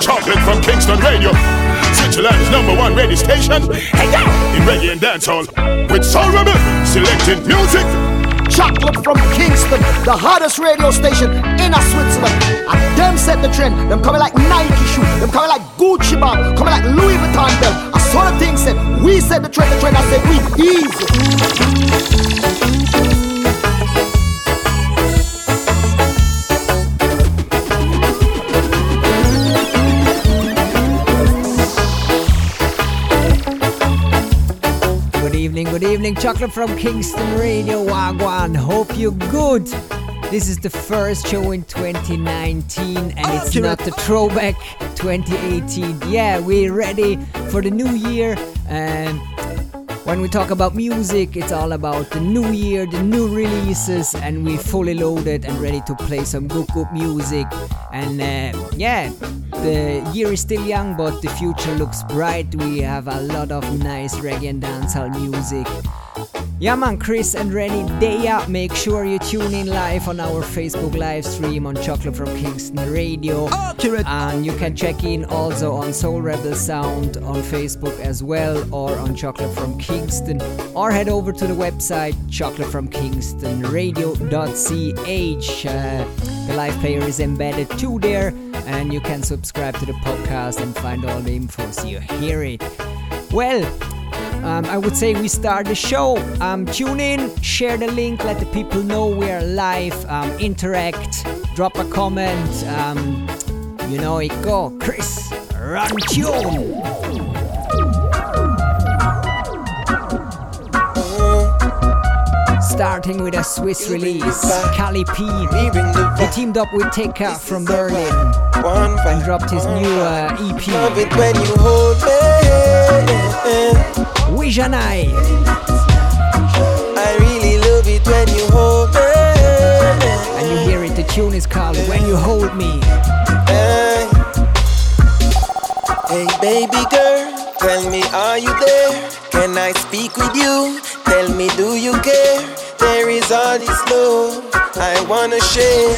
chocolate from Kingston Radio. Switzerland's number one radio station. Hey, yo! In reggae and dancehall. With Soul Rebel, selecting music. Chocolate from Kingston, the hottest radio station in a Switzerland. And them set the trend. Them coming like Nike shoe. Them coming like Gucci bag. Coming like Louis Vuitton belt. I saw the thing said, we set the trend, the trend. I said, we easy. Evening. Chocolate from Kingston Radio, Wagwan. Hope you're good. This is the first show in 2019, and oh, it's not the throwback 2018. Yeah, we're ready for the new year. And when we talk about music, it's all about the new year, the new releases, and we're fully loaded and ready to play some good, good music. And uh, yeah, the year is still young, but the future looks bright. We have a lot of nice reggae and dancehall music. Yeah, man, Chris and Rennie, up. Make sure you tune in live on our Facebook live stream on Chocolate from Kingston Radio. Accurate. And you can check in also on Soul Rebel Sound on Facebook as well, or on Chocolate from Kingston, or head over to the website chocolatefromkingstonradio.ch. Uh, the live player is embedded to there, and you can subscribe to the podcast and find all the info so you hear it. Well, um, I would say we start the show. Um, tune in, share the link, let the people know we are live, um, interact, drop a comment. Um, you know it go. Chris, run tune. Starting with a Swiss release, Cali P. He teamed up with Tekka from Berlin and dropped his new uh, EP. Love it when you hold. Wijanai. I really love it when you hold me. And you hear it, the tune is called When You Hold Me. Hey, hey baby girl, tell me are you there? Can I speak with you? Tell me do you care? There is all this love I wanna share.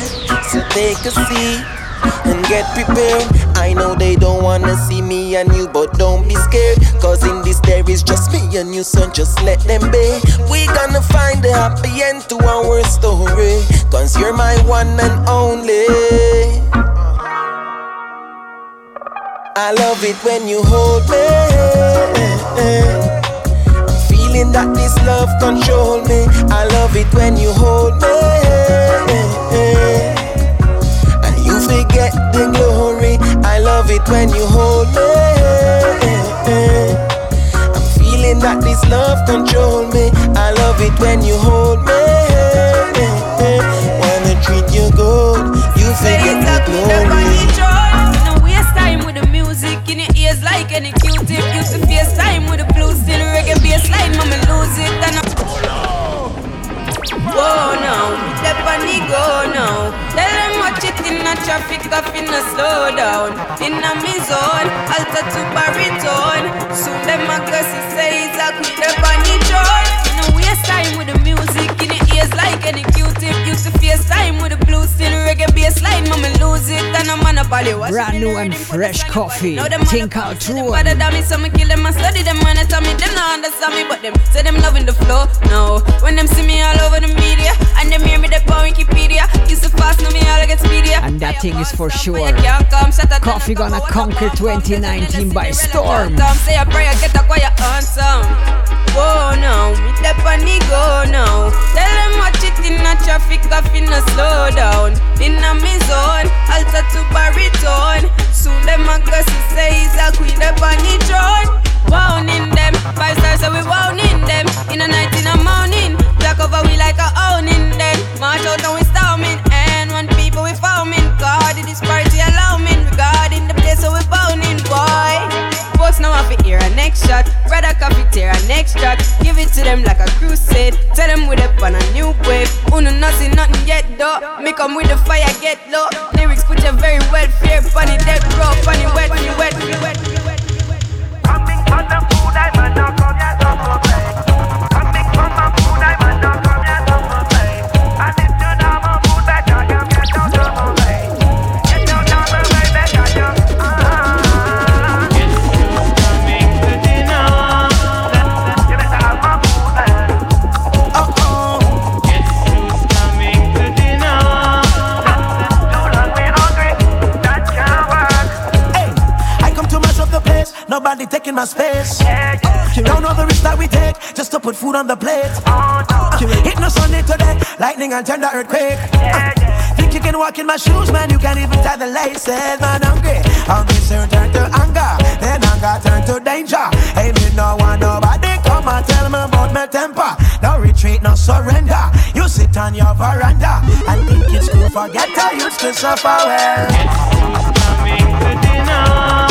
So take a seat and get prepared. I know they don't wanna see me and you, but don't be scared. Cause in this there is just me and you, son, just let them be. We gonna find a happy end to our story. Cause you're my one and only. I love it when you hold me. I'm feeling that this love control me. I love it when you hold me. And you forget the glory. I love it when you hold me. I'm feeling that this love control me. I love it when you hold me. Wanna treat you good, you forget the glory. in your ears like any Q-tip Used to FaceTime with a blue steel reggae bassline Mama lose it and I Whoa now, step on the go now Tell them watch it in a traffic off in a slow down. In a me zone, alter to baritone. Soon them a see say it's a quick step on the joy. No waste time with the music in your ears like any Q-tip Used to FaceTime with a blue steel reggae bassline Mama lose it and I'm Brand new and fresh coffee. Think out true. Better than me, so me kill them and study them when they tell me them not understand me, but them say them loving the flow. No, when them see me all over the media and them hear me they on Wikipedia, used to fast, know me all I get speedier. And that thing is for sure. Coffee gonna conquer 2019 by storm. Say a prayer, get a quiet answer. Whoa, now, me step on the go now. Tell them watch it in a traffic, off in a slow down. In a me zone, alter to baritone. Soon them a go say he's a queen up on the throne. Wowning them, five stars so we wowning them. In a night, in a morning, black over we like a owning them. March out and we to a next shot, brother coffee tear a next track. Give it to them like a crusade. Tell them we're up on a new wave. Uno nothing, nothing yet though. Me come with the fire, get low. Lyrics put you very well, fair, funny, dead, bro, funny, wet, funny, wet, funny, wet. Coming from the food, I man, now come here, don't complain. Coming taking my space. Don't know the risk that we take just to put food on the plate. Hit no Sunday today, lightning and the earthquake. Think you can walk in my shoes, man? You can't even tie the laces, man. Hungry, hungry soon turn to anger, then anger turn to danger. Hey, me no want nobody come and tell me about my temper. No retreat, no surrender. You sit on your veranda and think it's cool. Forget how you to suffer well. Yeah.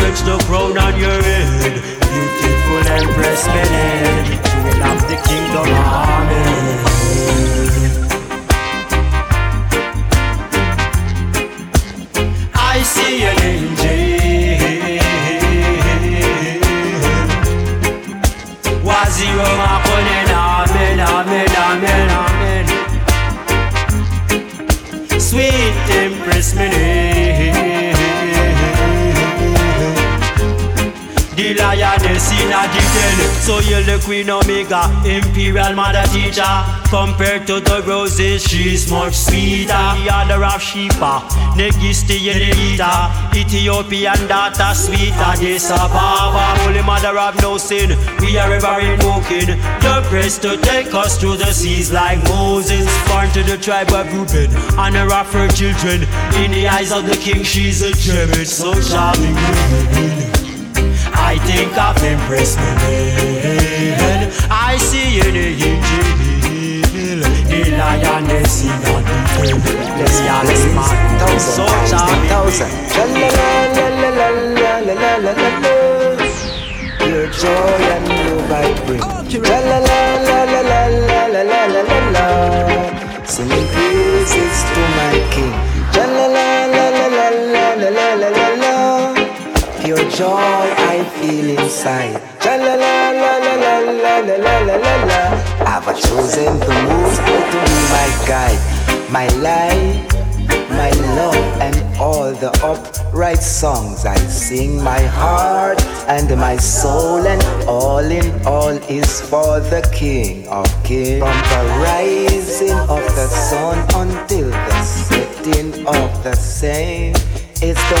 Touch the crown on your head. Beautiful Empress Menen, queen of the kingdom, amen. I see an angel. Waziro makonen, amen, amen, amen, amen. Sweet Empress Mene the So you're the queen omega Imperial mother teacher. Compared to the roses She's much sweeter. The other of Sheba Negisti Yenita Ethiopian daughter sweeter This Ababa Holy mother of no sin We are ever invoking. Your grace to take us through the seas like Moses. Born to the tribe of Reuben Honor of her children. In the eyes of the king she's a gem It's so charming I think of Empress Menen I see in the angel The lioness in a detail Let's y'all listen man So charming Your joy and I bring. La la la la la la la la la la la. Singing praises to my King. La la la la la la la la la la. Pure joy Inside. La la la la la la la la la la la. I've chosen the moon to be my guide, my light, my love, and all the upright songs I sing. My heart and my soul, and all in all is for the King of Kings. From the rising of the sun until the setting of the same. It's the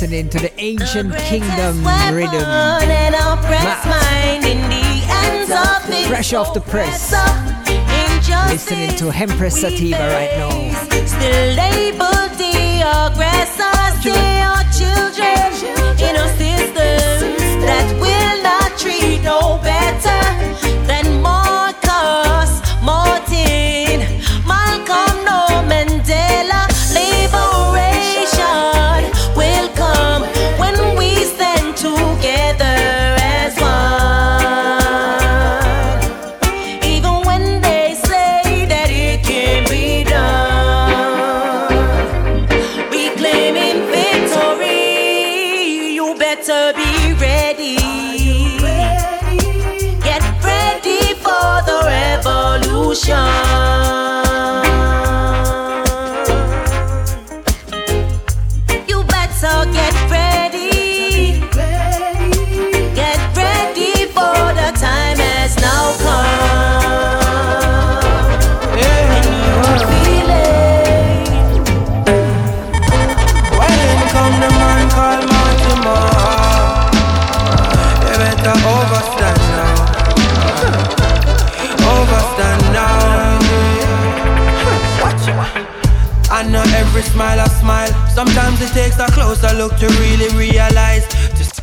listening to the Ancient Kingdom rhythm. Matt. mind in the hands of the Fresh off the press. Listening to Empress Sativa right now. Still label the aggressors, they are children in a system that will not treat no better it takes a closer look to really realize. Just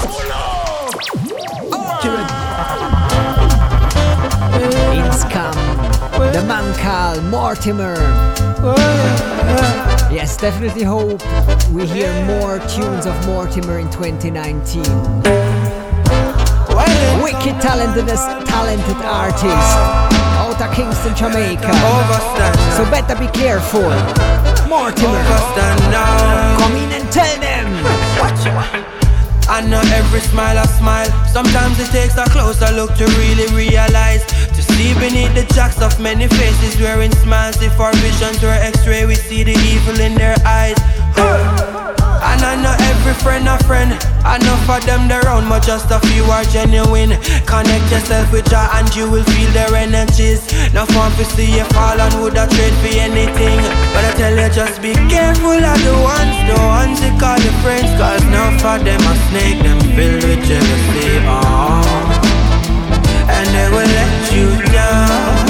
It's come the man called Mortimer. Yes, definitely hope we hear more tunes of Mortimer in 2019. Wicked talented, talented artist out of Kingston, Jamaica. So better be careful. Mortimer, come in and tell them. I know every smile I smile. Sometimes it takes a closer look to really realize. See beneath the jacks of many faces wearing smiles. If our visions were x-ray, we see the evil in their eyes. And I know every friend a friend. I know for them they're around, but just a few are genuine. Connect yourself with Jah and you will feel their energies. No fun to see you fall and would have trade for anything. But I tell you, just be careful of the ones, the ones you call your friends. Cause none for them a snake, them filled with jealousy. Oh. Will let you down.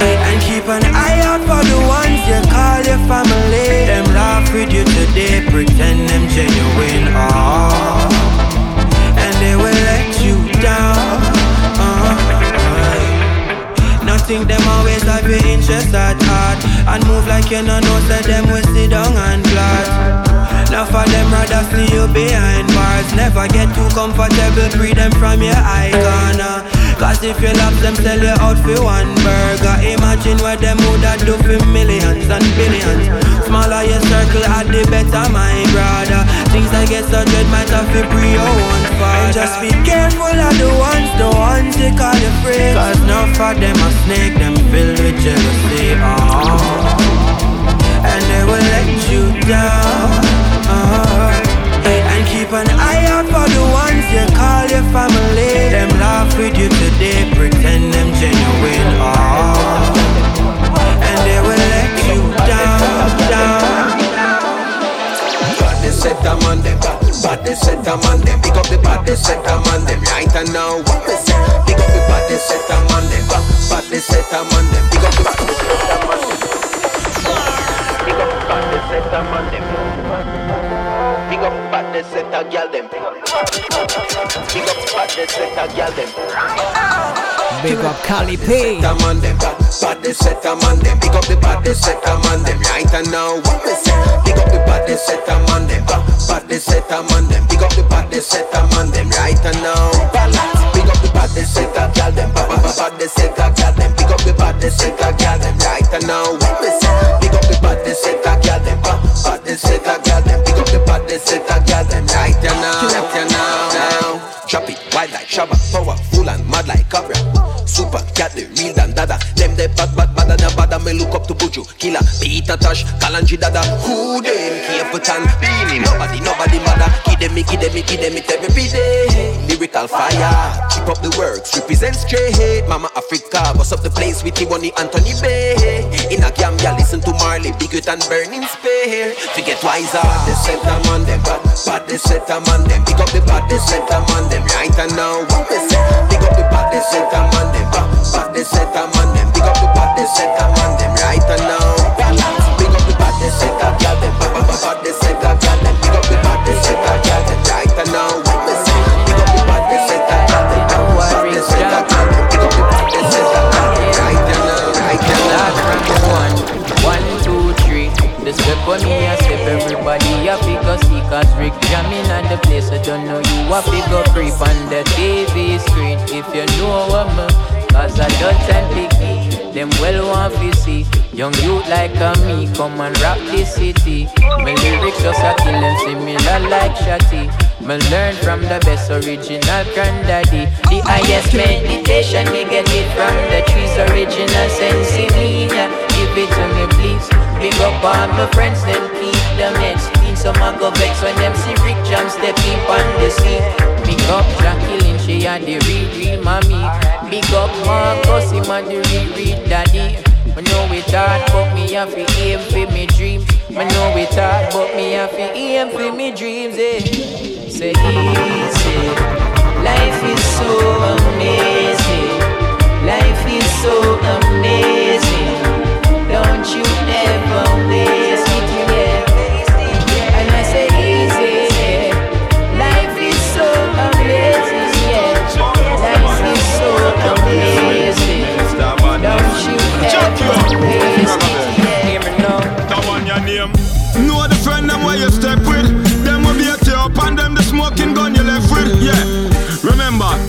And keep an eye out for the ones you call your family. Them laugh with you today, pretend them genuine. Oh. And they will let you down. Nothing them always have your interest at heart. And move like you know no know, say them will sit down and plot. Now for them rather see you behind bars. Never get too comfortable, free them from your icon Cause if you love them, sell you out for one burger. Imagine what them woulda do for millions and billions. Smaller your circle, at the better, my brother. Things I get so dread might have to pre father Just be careful of the ones, the ones they call you free Cause none for them a snake, them filled with jealousy oh. And they will let you down uh, and keep an eye out for the ones you call your family. Them laugh with you today, pretend them genuine. Oh, and they will let you down, down. Body set a man them, body set a man them. Pick up the body set a man them. Right and now, what me say? Pick up the body set a man them, body set a man them. Pick up the body set a man them. Pick up the body set a man them. Big up bad they set a gal them. Big up bad they set a gal them. Big up Cali P. Set a man them. Bad they set a man them. Big up the bad they set a man them. Right and now what we say? Big up the bad they set a man them. Bad they set a man them. Big up the bad they set a man them. Right and now balance. Big up the bad they set a gal them. Bad they set a gal them. Big up the bad they set a gal them. Right and now what we say? Big up the bad they set a gal them. Bad they set a gal them. Big up the bad they set a gal them. Right and now, right and now, now. Drop it wild like Shabba, powerful and mad like Cobra. Super cat, the real Don Dada. Them they bad, bad, bad, and bad. Me look up to Buju, Killer, Peter Tosh, Kalanji Dada. Who them careful tan? Beenie, nobody, nobody matter. Kid them, me, kid them, me, kid them, it every day. Lyrical fire, keep up the works, represent straight. Mama Africa, what's up the place with Tiwani Anthony Bay? In a Gambia, listen to Marley, bigger than burning spear. To get wiser, set a man them, bad, bad, set a man them. Pick up the bad, set a man them. Right and now? Pick up the bad, set a man them. Bad, bad, they set a man them. Pick up the bad, they set a man them. Right now. Pick up the bad, they set a gal them. Bad, bad, bad, they set. Pick up the set a gal them. Right now? Pick up the bad, set a them. Set a gal them. Right now. One, one, two, three. The step on me, everybody up because he cause Rick jamming on the place. I don't know you a big up creep on the TV screen. If you know what me, cause I don't and picky. Them well want to see young youth like a me come and rock this city. My lyrics just a kill similar like Shotty. Me learn from the best original granddaddy. The highest meditation me get it from the trees original sensimina. Give it to me please. Big up all my friends, the real, real mommy. Big up Marcus, him a the real, real daddy. I know it hard, but me have to aim for me dreams. I know it hard, but me have to aim for me dreams. Eh. Say easy, life is so amazing. Life is so amazing. Don't you ever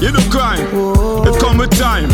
you do crime. It come with time.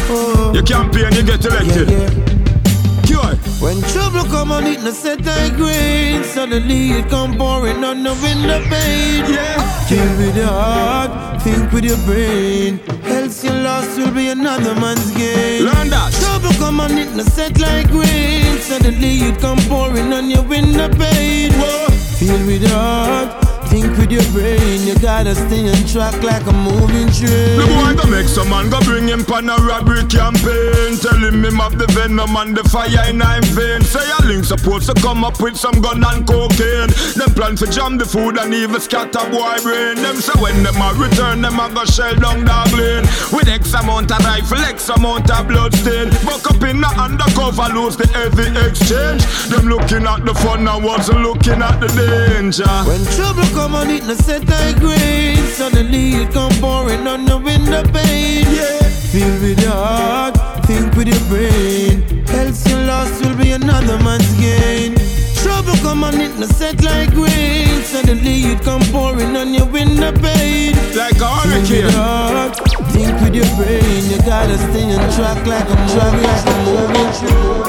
You campaign, you get elected. yeah When trouble come on it, no set like rain. Suddenly it come pouring on the window pane. Yeah. Kill with your heart, think with your brain. Else your loss will be another man's gain. Learn that. Trouble come on it, no set like rain. Suddenly it come pouring on your window pane. Whoa. Feel with your heart. Think with your brain, you gotta stay on track like a moving train. The boy go make some man go bring him pan a robbery campaign. Tell him him have the venom and the fire in vein. Say a link supposed to come up with some gun and cocaine. Them plan to jam the food and even scatter boy brain. Them say when them a return, them a go shell down dog lane. With X amount of rifle, X amount of blood stain. Buck up in the undercover, lose the heavy exchange. Them looking at the fun and wasn't looking at the danger. When trouble come come on it, no set like rain. Suddenly it come pouring on the window pane. Yeah. Feel with your heart, think with your brain. Else your loss will be another man's gain. Trouble come on it, no set like rain. Suddenly it come pouring on your window pane. Like a hurricane. Feel with your heart, think with your brain. You gotta stay on track like a track like a moving train.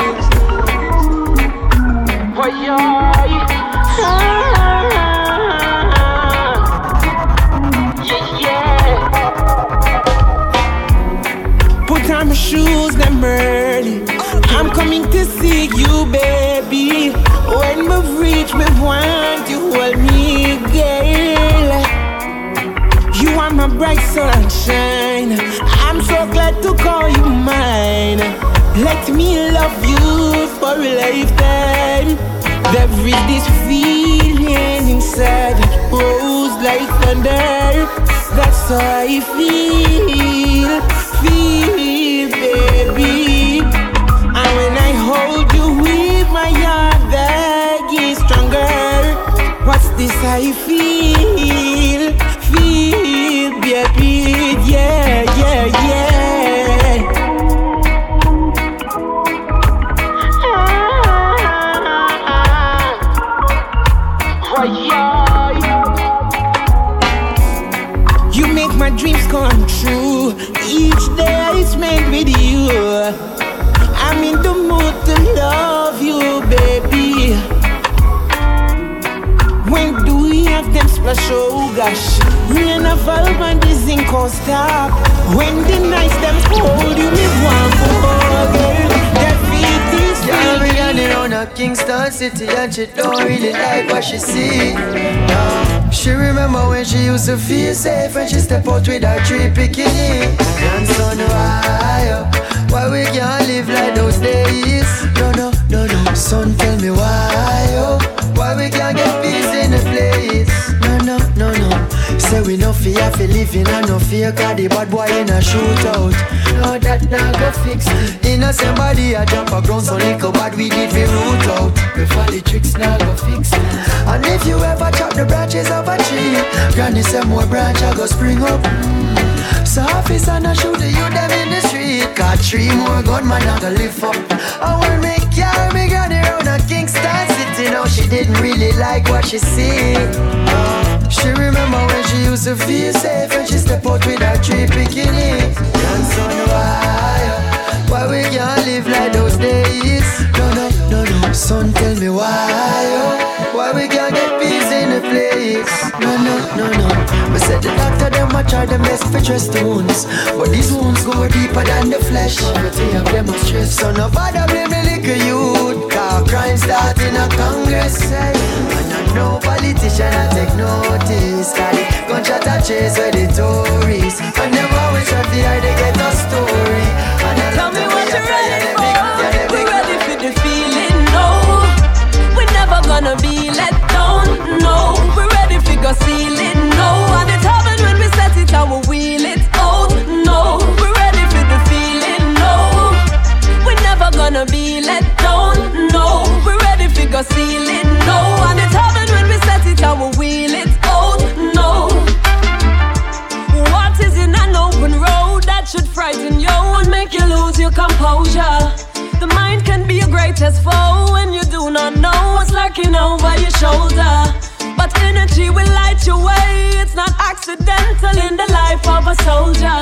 Oh yeah. Time shoes them early. I'm coming to see you, baby. When we reach, me want you hold me, girl. You are my bright sunshine. I'm so glad to call you mine. Let me love you for a lifetime. There is this feeling inside grows like thunder. That's how I feel, feel baby. And when I hold you with my that gets stronger. What's this I? Feel, have them splash? Oh gosh, rain a fall and this ink can't stop. When the nights them cold, you me want for more, girl. That feet is Yeah, me got it on a Kingston City and she don't really like what she see. No. She remember when she used to feel safe when she step out with her tree bikini. Grandson, why, oh, why we can't live like those days? No, no, no, no. Son, tell me why, oh, why we can't get peace in the place? Say we no fear for living and no fear cause the bad boy in a shootout. No, that not go fix. Innocent body a jump a ground so little bad we did we root out. Before the tricks not go fix. And if you ever chop the branches of a tree, granny say more branch a go spring up. So officer not shoot the youth them in the street Got three more gunman a go lift up I want me carry me granny round a Kingston City Now she didn't really like what she see uh, She remember when she used to feel safe When she step out with her three bikini Grandson, why? Why we can't live like those days? No, no, no, no Son, tell me why oh, Why we can't get peace in the place? No, no, no, no We said the doctor them a try them best for the wounds But these wounds go deeper than the flesh Majority of them are stress So nobody blame the little youth Cause crime start in a Congress eh? Know politician I take notice Cause the gunshot a chase where the Tories And them always try to hide they get a story And I Tell me what you're ready for. yeah, We ready for the feeling, no. We're never gonna be let down, no. We're ready for go seal it, no. And it happen when we set it and we wheel it out, no. We're ready for the feeling, no. We're never gonna be let down, no. We're ready for go seal it, no. And it happen set it and we wheel it out, no. What is in an open road that should frighten you and make you lose your composure? The mind can be your greatest foe when you do not know what's lurking over your shoulder. But energy will light your way. It's not accidental in the life of a soldier.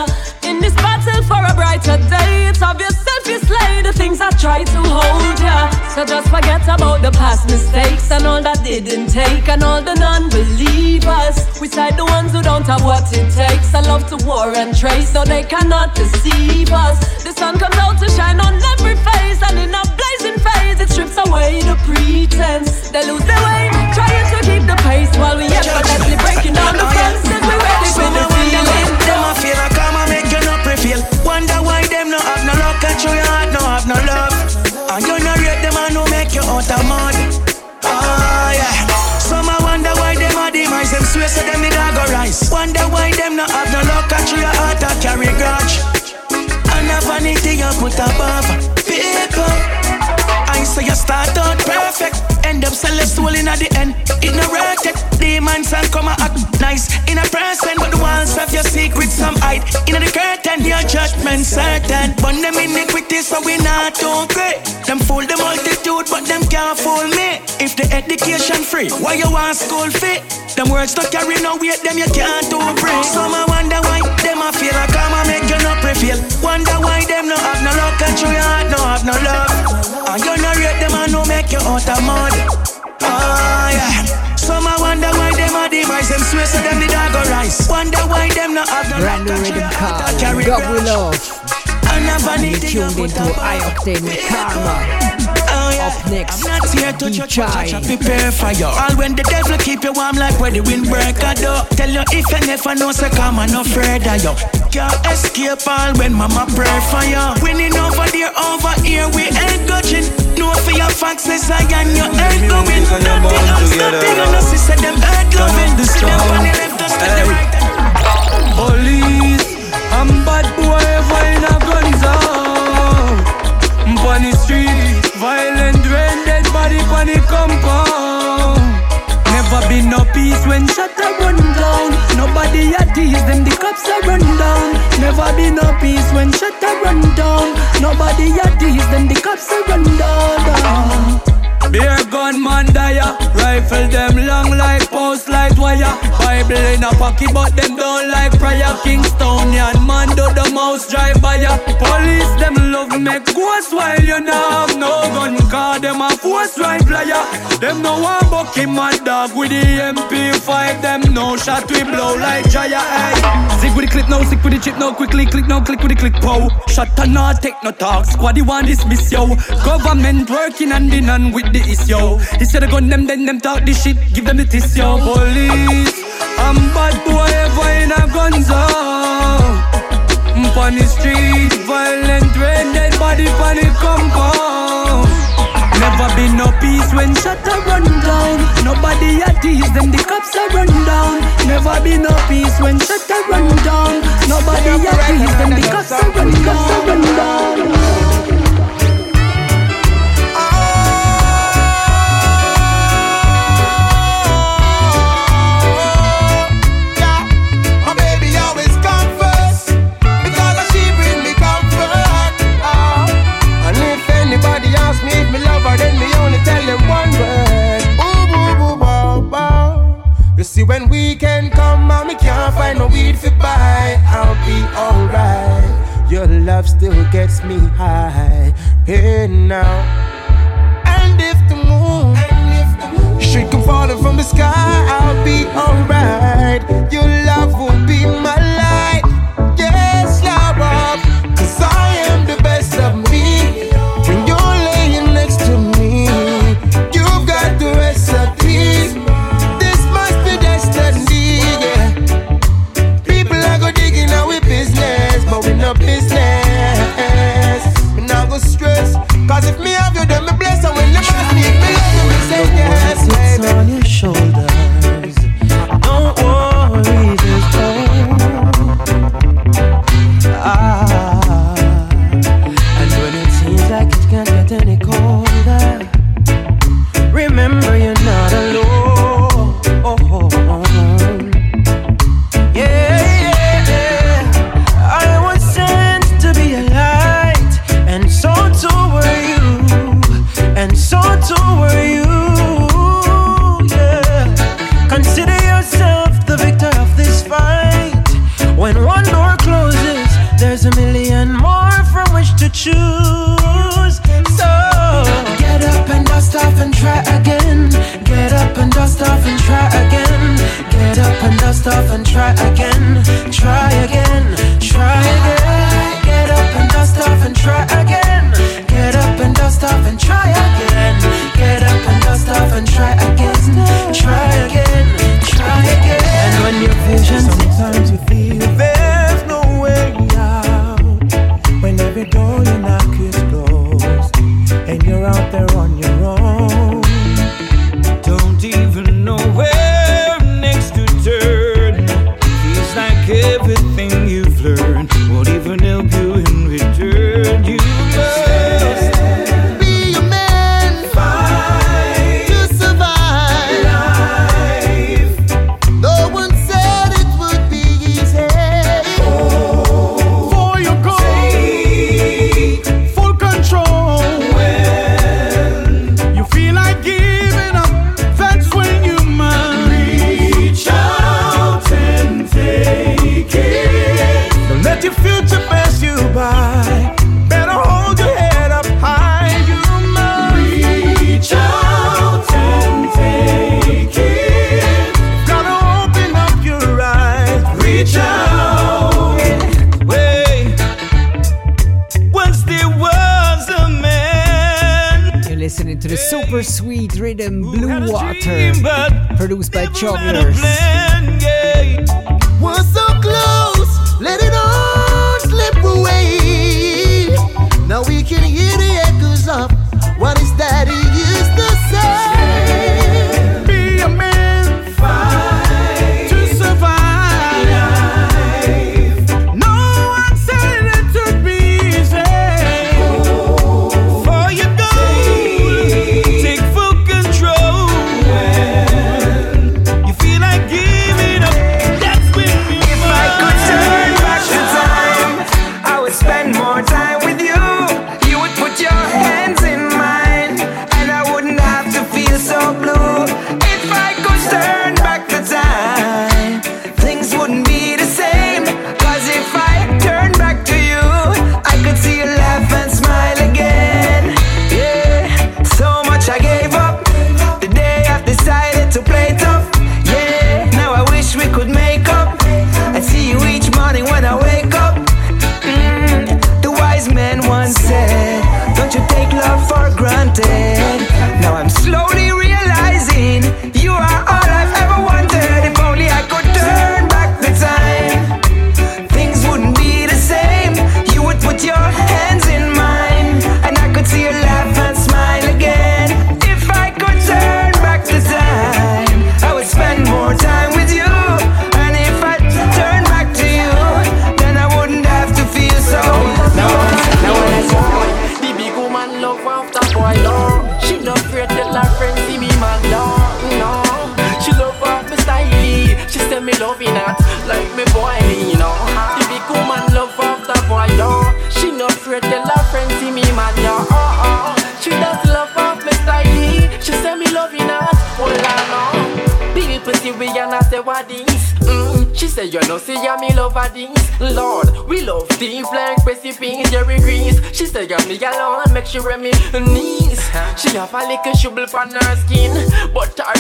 In this battle for a brighter day, it's obvious if you slay the things I try to hold ya. So just forget about the past mistakes and all that didn't take and all the non-believers. We side the ones who don't have what it takes. I love to war and trace, so they cannot deceive us. The sun comes out to shine on every face, and in a blazing phase, it strips away the pretense. They lose their way, trying to keep the pace while we effortlessly breaking down the fences. We ready for the feeling. Them a feel like and make you no prevail. Wonder why them no have no luck, and your heart no have no love. Out of mud. Ah yeah. Some a wonder why them a demise. Them swear so them need a go rise. Wonder why them no have no luck, and your heart a carry grudge. And a vanity you put above people. Say you start out perfect, end up selling soul in at the end. Ignorated, demons and come and act nice in a person, but the walls of your secrets some hide. In the curtain, your judgment certain. But them iniquity, so we not great. Them fool the multitude, but them can't fool me. If the education free, why you want school fee? Them words don't carry no weight, them you can't do bring. Some I wonder why them I feel like I'm a make you no prevail. Wonder why them no have no luck and your heart no have no love. And you no rate them and no make you out of mud. Ah yeah. Some I wonder why them a demise. Them swear so them the dog rise. Wonder why them no have no Brand new rhythm carry God We Love. And And vanity tuned into High Octane with Karma. Up next, I'm not here to judge, but Chai. prepare for you. All when the devil keep you warm like when the wind break a door. Tell you if you never know, so come and no afraid of you. Can't escape all when mama pray for you. Winning over there, over here, we ain't touching. No for your foxes, I and you ain't going. Nothing else, nothing on us, sister, them earth loving. Them funny left us to the right. Police, I'm bad boy, ever in a guns out. On the street, violent rain, dead body on the compound. Never been no peace when shut a run down. Nobody a tease them, the cops a run down. Never been no peace when shut a run down. Nobody a tease them, the cops a run down. Beer gun man dire. Rifle them long like post light wire. Bible in a pocket but them don't like prayer. Kingstonian man do the mouse drive by ya. Police them love make ghost while you not have no gun. Cause them a force right player Them no one bucky mad dog with the MP5 Them no shot we blow like Jaya hey. Sick with the clip now, sick with the chip now Quickly click now, click with the click pow. Shot and not take no talk. Squad the one dismiss yo. Government working hand in hand with the issue Instead of gun them then them talk this shit Give them the tissue Police I'm bad boy ever in a guns out mm, on the street, violent dead body on the compound. Never been no peace when shut a run down. Nobody at tease them, the cops are run down. Never been no peace when shut a run down. Nobody at tease them, the cops a run down. Run down. See, when weekend come, and me can't find no weed to buy, I'll be alright. Your love still gets me high. Hey now. And if the moon should come falling from the sky, I'll be alright. Your love will be my cause if me try again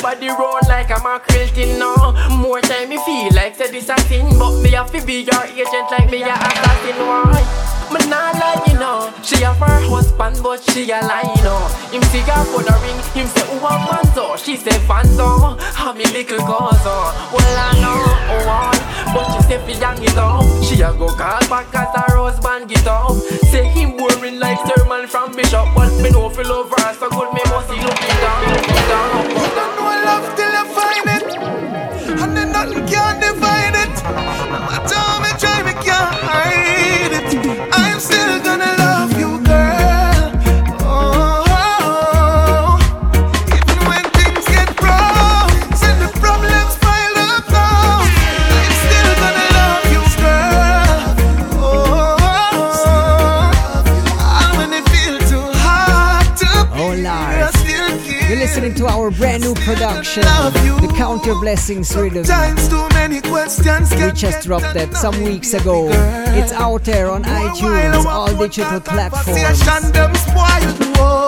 Body roll like I'm a quilting now. More time me feel like say this a sin, but me have to be your agent like me a assassin. Why? Me nah lie, you know. She have her husband, but she a lie, you know. Him see her for the ring, him say who a fanzo, she say fanzo. How me little cousin. Well I know, oh on, but she say fi young it up. She a go call back at her husband get up. Say him boring like sermon from bishop, but me no feel over her, so good me must he look it down, look it down, look it down. can't divide it. No matter how me try, me can't hide it. I'm still gonna love you, girl. Oh, even when things get rough, and the problems pile up now, I'm still gonna love you, girl. Oh, and when it feel too hard to be, oh, Lord. You're listening to our brand new production. Count Your Blessings rhythm. Times too many questions. We just dropped that some weeks ago. It's out there on iTunes, all digital platforms.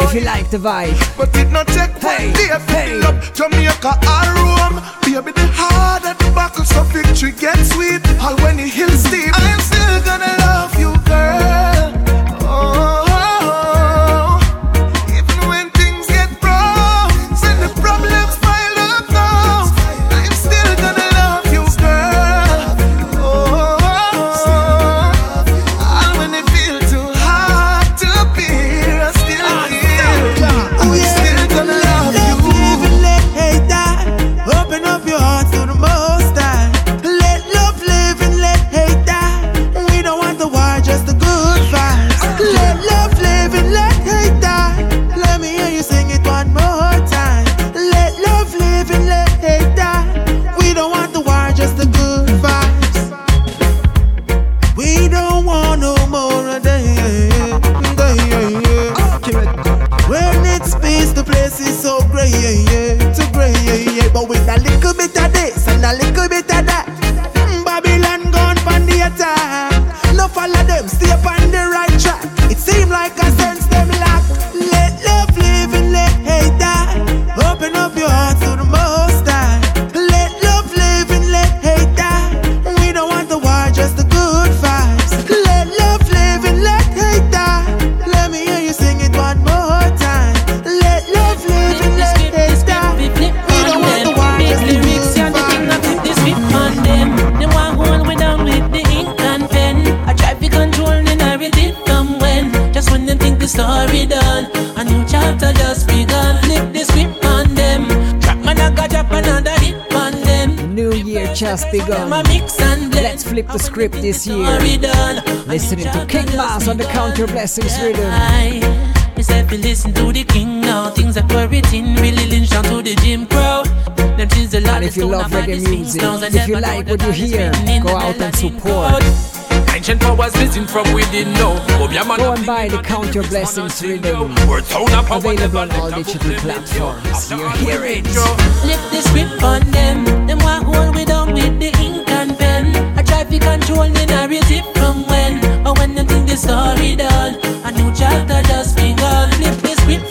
If you like the vibe, but did not check hey, hey. Jamaica or Rome. Baby, the hard at the buckle, so victory gets sweet. All when the hills steep, I'm still gonna love you, girl. Oh. Just begun. Let's flip the script this year. Listening to King Mass on the Count Your Blessings rhythm. Yes, if you listen to the king now, things that were written really lynch down to the Jim Crow. And if you love reggae music, if you like what you hear, go out and support. Ancient powers missing from within now. Go and buy the Count Your Blessings rhythm. Available on all digital platforms. You hear it. Lift the script on them. Them want hold we down with the ink and pen. I try to control the narrative from when. Or when they think the story done. A new chapter just begun. Flip the script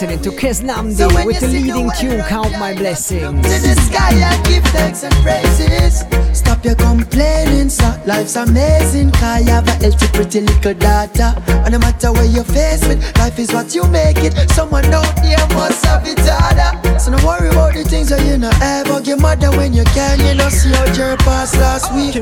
listening to Kes Namdi So with the leading tune Count My Blessings. to the sky and give thanks and praises. Stop your complaining, son. Life's amazing, cause you have a healthy, pretty little daughter. And no matter where you're faced with, life is what you make it. Someone out there must have it harder. So don't worry about the things that you know ever get mother when you can. You know, see how your past last oh, week.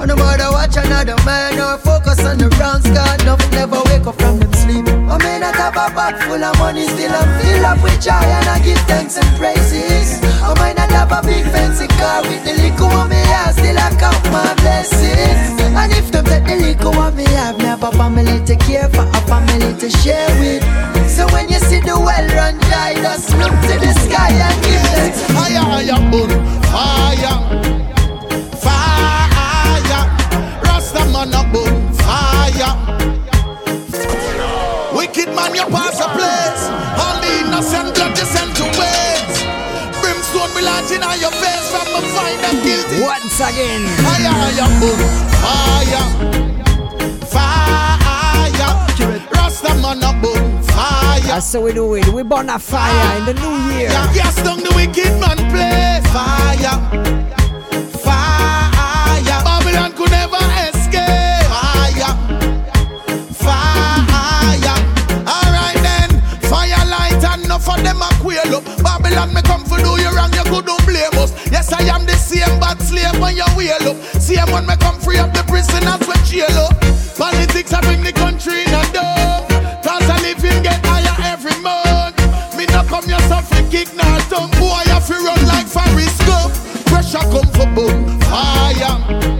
And no matter watch another man or focus on the brown scar, enough never wake up from them sleep. I may not have a bag full of money, still I'm filled up with joy and I give thanks and praises. I might not have a big fancy car with the liquor on me, I still I count my blessings. And if them take the liquor on me, I've never family to care for, a family to share with. So when you see the well run dry, just look to the sky and give thanks. Fire, fire, fire, fire, Rasta man up. you pass a place. All the innocent blood sent to waste. Brimstone will in your face from the find and guilty. Once again. Fire, fire. Fire. Fire. A boom. That's we do it. We burn a fire in the new year. Yes, the wicked man play. Fire. Babylon me come for do you wrong, you couldn't blame us. Yes, I am the same bad slave when you wheel up. Same one me come free up the prisoners with jail up. Politics I bring the country in a dove. Cause I live in get higher every month. Me no come here suffer kick now dumb boy I fi run like Forrest. Pressure come for boom fire.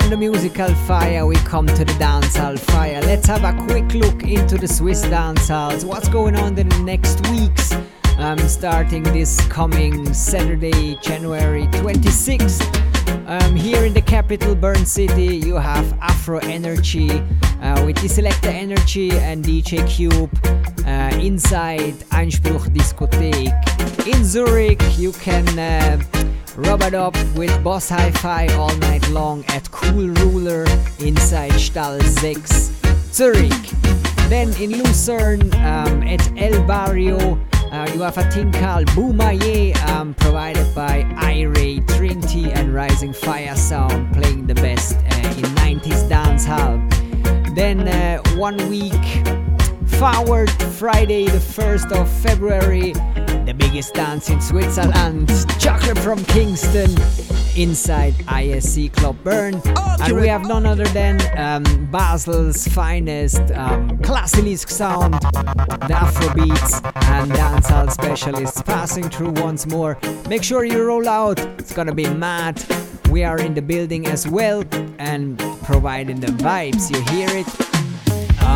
From the musical fire, we come to the dancehall fire. Let's have a quick look into the Swiss dancehalls. What's going on in the next weeks? Um, starting this coming Saturday, January 26th. Um, here in the capital, Bern City, you have Afro Energy uh, with the Selector Energy and DJ Cube uh, inside Einspruch Diskothek. In Zurich, you can uh, rub it up with Boss Hi-Fi all night long at Cool Ruler inside Stall 6 Zurich. Then in Lucerne um, at El Barrio, uh, you have a thing called Boomaye, um, provided by Iray, Trinity, and Rising Fire Sound, playing the best uh, in 90s dancehall. Then uh, one week forward, Friday, the 1st of February, the biggest dance in Switzerland, Chocolate from Kingston, inside ISC Club Bern. And we have none other than um, Basel's finest um, Klassilisk sound, the Afrobeats and dancehall specialists passing through once more. Make sure you roll out, it's gonna be mad. We are in the building as well and providing the vibes. You hear it?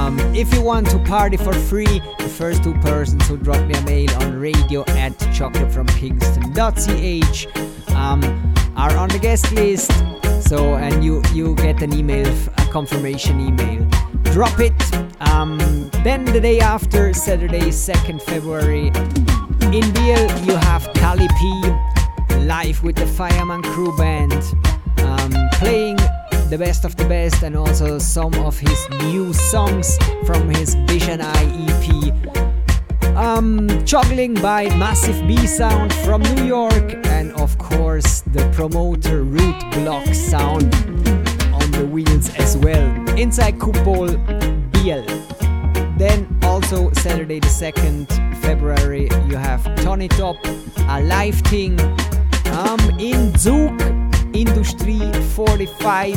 Um, if you want to party for free, the first two persons who drop me a mail on radio at chocolatefromkingston.ch um, are on the guest list. So, and you you get an email, a confirmation email. Drop it. Um, then the day after, Saturday, 2nd February, in Biel, you have Cali P live with the Fireman Crew Band, um, playing the best of the best and also some of his new songs from his Vision Eye EP. Um, juggling by Massive B Sound from New York, and of course the promoter Root Block Sound on the wheels as well. Inside Kupol Biel. Then also Saturday the 2nd February you have Tony Top, a live thing um, in Zug Industry 45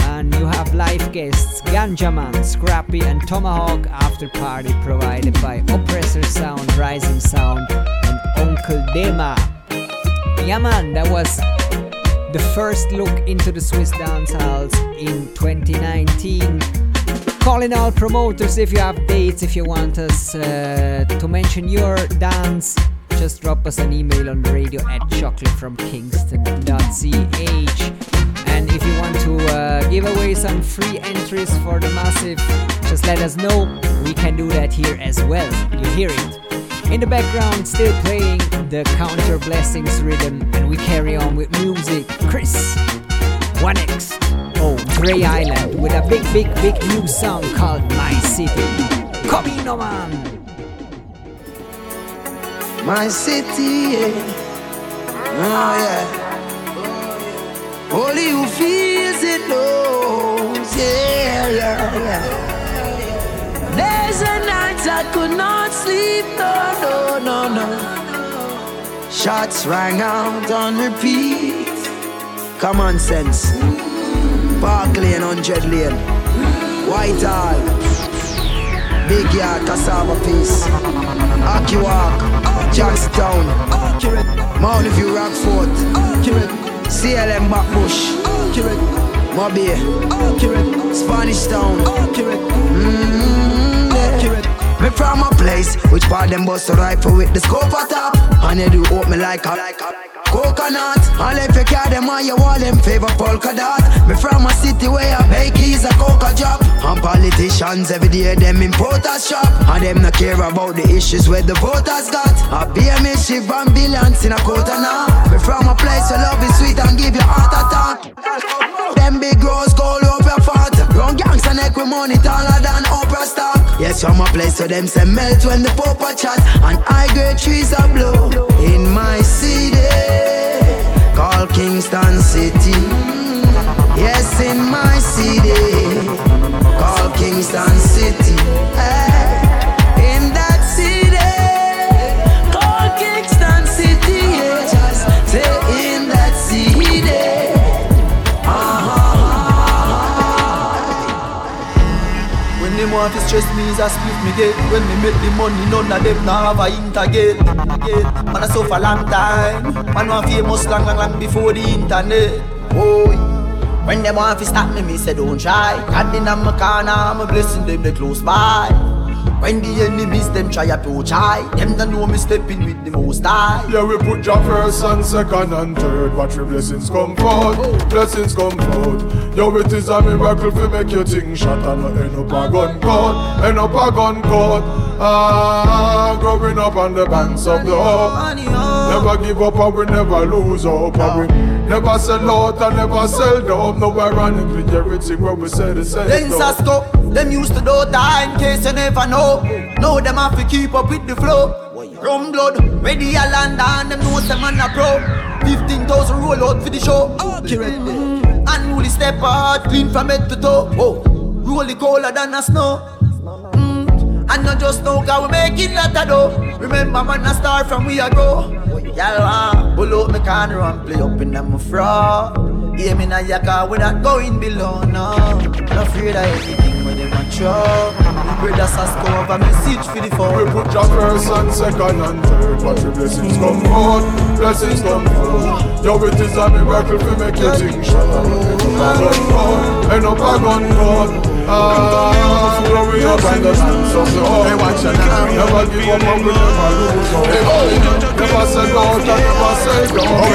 and you have live guests Ganjaman, Scrappy and Tomahawk after party provided by Oppressor Sound, Rising Sound and Uncle Dema. Yeah man, that was the first look into the Swiss dance halls in 2019. Calling all promoters if you have dates, if you want us uh, to mention your dance, just drop us an email on radio at chocolatefromkingston.ch. And if you want to uh, give away some free entries for the massive, just let us know. We can do that here as well. You hear it. In the background, still playing the Count Your Blessings rhythm, and we carry on with music. Chris, 1x, oh, Grey Island, with a big, big, big new song called My City. Come in, no man. My city, yeah. Oh, yeah. Only who feels it knows, yeah, yeah, yeah. Days and nights I could not sleep, no, no, no, no. Shots rang out on repeat. Common sense. Park Lane, 100 Lane. Whitehall. Big Yard, Cassava Piece. Aki Walk. Jackstown. Mountain View, Rockfort. CLM Backbush. Moby, Spanish Town, mm. Me from a place which part them bust a rifle with the scope at top, and they do open me like a, like a coconut. All if you carry them on your wall, them favor polka dot. Me from a city where a bake is a coca drop. And politicians every day them importers shop. And them not care about the issues where the voters got. I be a mischief and billions in a quarter now. Me from a place where love is sweet and give you heart attack. Them big rose gold. Neck with money taller than Oprah stock. Yes, from a place where them say melt when the popa chat. And high grade trees are blow in my city called Kingston City. Yes, in my city called Kingston City. Hey, want to stress me is a split me get When me make the money none of them now have a interget Man I suffer long time. Man want famous long long long before the internet. Boy When them want to stop me me say don't try. God in my corner I'm a blessing them they close by when the enemies them try approach I Them don't know me stepping with the most high Yeah, we put your first and second and third. Watch your blessings come forth, blessings come forth. Yo, it is a miracle to make your thing shot and not end up a gun court, end up a gun court. Ah, growing up on the banks of the Hope. Never give up and we never lose hope. And we never sell out and never sell dope. No ironically, everything when we say the same. Then Sasko, them used to do die in case you never know. Now them have to keep up with the flow. Rum blood, ready a land and them know some man a pro. 15,000 roll out for the show. Mm. Unruly step out, clean from head to toe. Oh, roll the colder than a snow. Mm. And not just know cause we making lot of dough. Remember man a star from we a grow. Y'all want pull out me corner and play up in them fro. Yeah, me na yaka, we not going below, no. Not afraid of anything when them a throw. Brothers a score a message for the phone. We put your first and second and third. Watch your blessings come forth, blessings come forth. Yo, it is a miracle to make your thing shut up. End up a gun court. Ah, growing up on the streets of the home. Hey, watch your now. Never give up and we never lose hope. Never sell out and never sell down.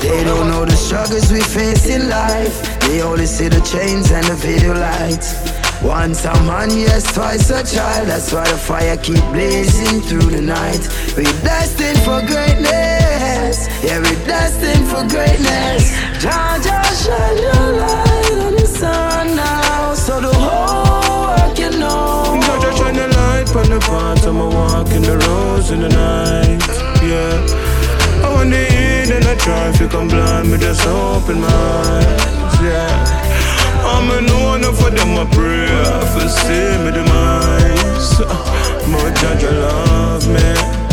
They don't know the struggles we face in life. They only see the chains and the video lights. Once a man, yes, twice a child. That's why the fire keep blazing through the night. We're destined for greatness. Yeah, we're destined for greatness. Jah, Jah, shine your light on the sun now, so the whole world can know. Jah Jah shine the light on the path I'm a walk in the roads in the night. Yeah. I want to eat and I try if you come blind me, just open my eyes. Yeah. I'm a no one for them, I pray for see me demise. More Jah Jah love me.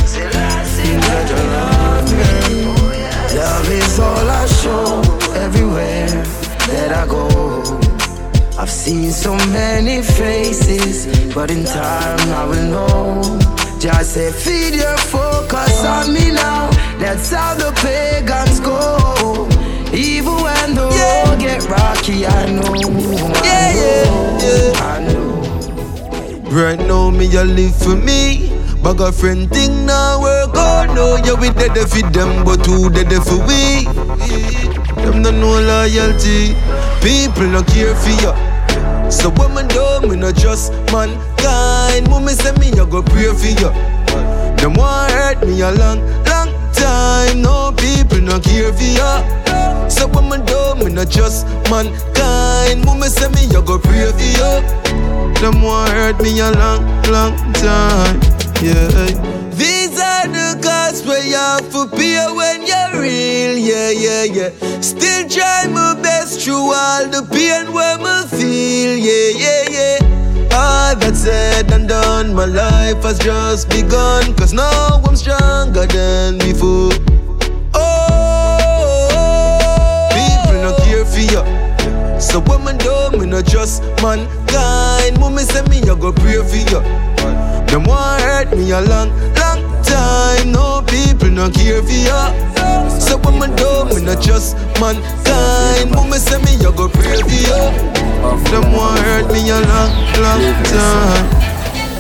Jah Jah love me. Love is all I show everywhere that I go. I've seen so many faces, but in time I will know. Just say, feed your focus on me now. That's how the pagans go. Rocky, I know. I know, I know. Right now, me a live for me. But a friend thing now work out. No, yeah, we dead for them, but who dead for we? Them no know loyalty. People no care for you. So when me do, me no trust mankind. Mommy say me I go pray for you. Them want hurt me a long, long time. No people no care for you. So when me do, me no trust mankind. Mommy say me I go pray for you. Them want hurt me a long, long time. Yeah. These are the costs where you have to when you're real. Yeah, yeah, yeah. Still try my best through all the pain where me feel. Yeah, yeah, yeah. All that said and done, my life has just begun. Cause now I'm stronger than before. So when me do, me no trust mankind. Mommy say me I go pray for you. Them want hurt me a long, long time. No people no care for you. yo. So when me do, me not just mankind. Me say me, you go pray for you. Them want hurt me a long, long time.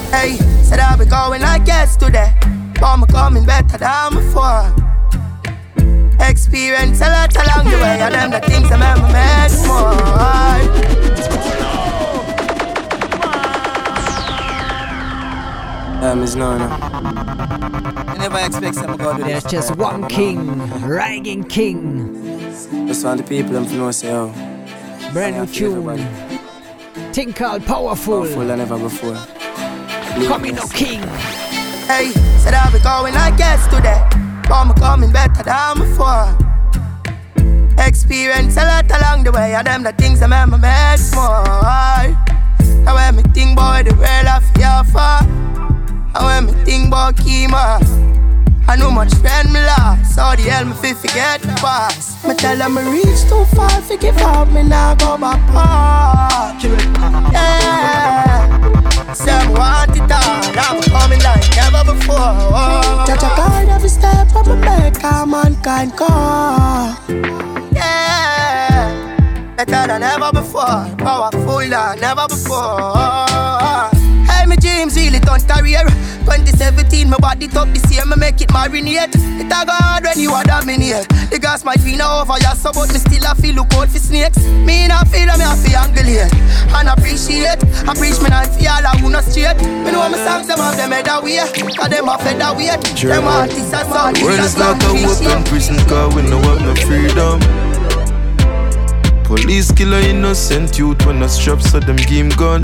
Hey, said I'll be going like yesterday. I'm coming better than before. Experience a lot along the way, and them the things I remember make more. Um, it's no, no. I never expect some God to There's just one king, Ragging King. Just want the people them to know, say, oh. Brand new tune. Think called Powerful. Full than ever before. Coming no king. Hey, said I'll be going like yesterday. But I'm coming better than before. Experience a lot along the way, and them the things I remember make more. Now when me think boy, the world fear for. And when me think about Kima, I know much friend me lost. So the hell me fi forget the past. Me tell them me reach too far, fi give up, me now go back. Yeah, I want it all, I'm coming like never before. Touch a guide every step of me make a mankind call. Yeah, better than ever before, powerful than never before. Hey, me dreams really don't career. 2017, my body top this year, me make it marinate. It a go hard when you are dominate. The gas might be now over, yeah, so but me still a feel look out for snakes. Me not feel I me a feel angulate and appreciate. I preach me not feel I who not straight. Me know my songs them have them head away, cause them a feather weight. Them artists and songs. World is like a open prison car, we know have no freedom. Police kill a innocent youth when a strap so them game gun.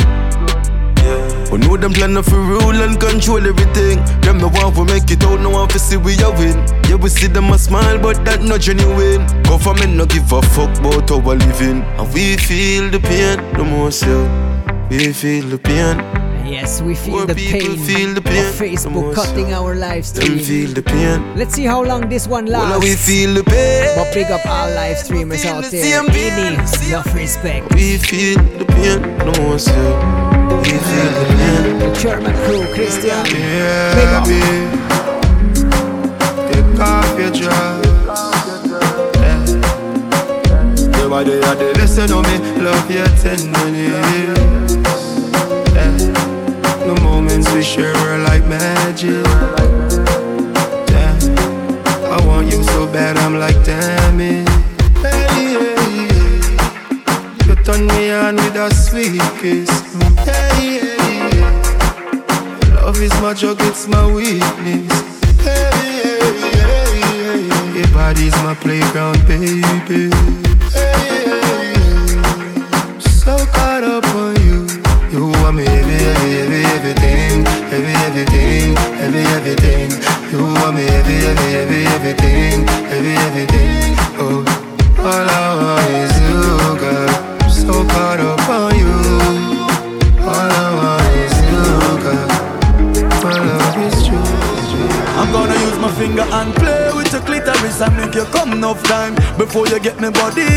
Yeah. But know them plan for rule and control everything. Them no want to make it out, no want to see we a win. Yeah, we see them a smile, but that not genuine. Government no give a fuck about our living. And we feel the pain the most, yeah. We feel the pain. Yes, we feel the pain feel the pain of Facebook the cutting our live Them stream. feel the pain. Let's see how long this one lasts. Well, we feel the pain. But big up our live streamers out there. Any enough respect. We feel the pain no most, yeah. The German crew, Christian. Yeah, Big. Take off your dress. Yeah. Your body are the listen to me, love your tenderness. Yeah. The moments we share are like magic. Yeah. I want you so bad, I'm like, damn it. Turn me on with a sweet kiss. Hey, hey, hey. Love is my drug, it's my weakness. Hey, hey, hey, hey. Your body's my playground, baby. Hey, hey, hey. So caught up on you. You want me every, every, every, everything. Every, everything, every, everything. You want me every, every, every, everything. Every, everything. Oh, all I want is you, caught up on you. All I want is you, girl. My love is true. I'm gonna use my finger and play with your clitoris and make you come enough time before you get me body.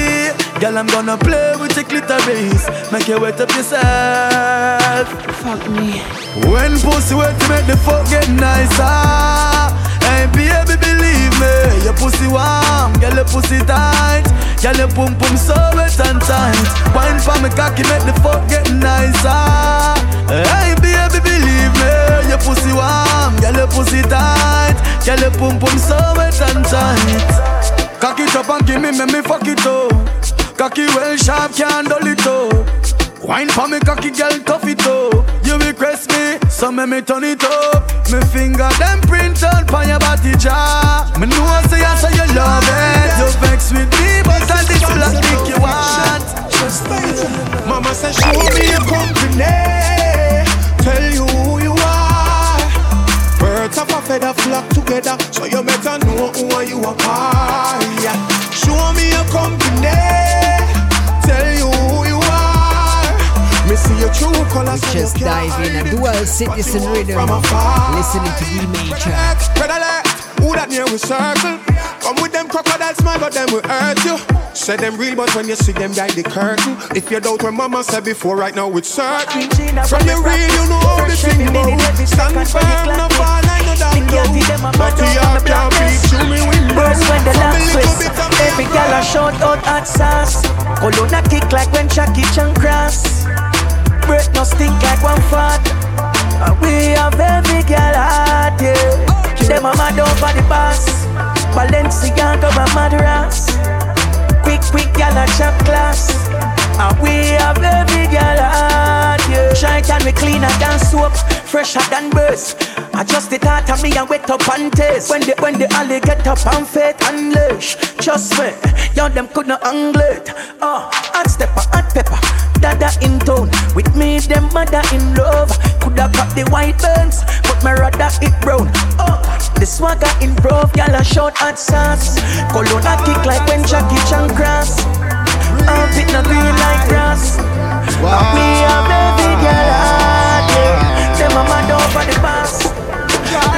Girl, I'm gonna play with your clitoris, make you wet up yourself. Fuck me. When pussy wet, to make the fuck get nicer. Hey baby, believe me, your pussy warm, girl, your pussy tight, girl, your pum pum so wet and tight. Wine for me cocky, make the fuck get nicer. Hey baby, believe me, your pussy warm, girl, your pussy tight, girl, your pum pum so wet and tight. Cock it up and give me, make me fuck it up. Cocky well sharp, can't dull it up. Wine for me cocky girl, tough it up. You request me, so me me turn it up. Me finger them print on pon your body jaw. Me know I say I say you love it. You vex with me, but I this dick you want. Mama said, show me your company. Tell you who you are. Birds of a feather flock together, so you better know who you are. Yeah. Show me your company. Tell you who you We just dive in and do a dual citizen rhythm, listening to D Major. Who that near we circle? Come with them crocodile smile, but them will hurt you. Say them real, but when you see them behind the curtain, if you doubt what mama said before, right now it's certain. From the real, you know how the thing go. Stand firm, no fall, I know down low. But the heart can't beat through me window. Burst when the From last twist. Every gal a shout out hot sauce. Cologne a kick like when Jackie Chan cross. Breath no stink like one. And we have every gal hot, yeah. Them a mad over the boss. Balenciaga and Madras. Quick, quick gal a chop class. And we have every gal hot, yeah. Try can we cleaner than soap, fresher than birds. I just the thought of me and wet up and taste. When the when the alley get up and fit and lush. Trust me, y'all them could not angle it. Oh, hot stepper, hot pepper. Dada in town with me, them mother in love. Coulda got the white burns, but my rather it brown. Oh, the swagger improve, y'all a shout hot sauce. Cologne a kick like when Jackie Chan cross. Up it no green like grass. And we have every girl hot, yeah. Them a mad over the boss.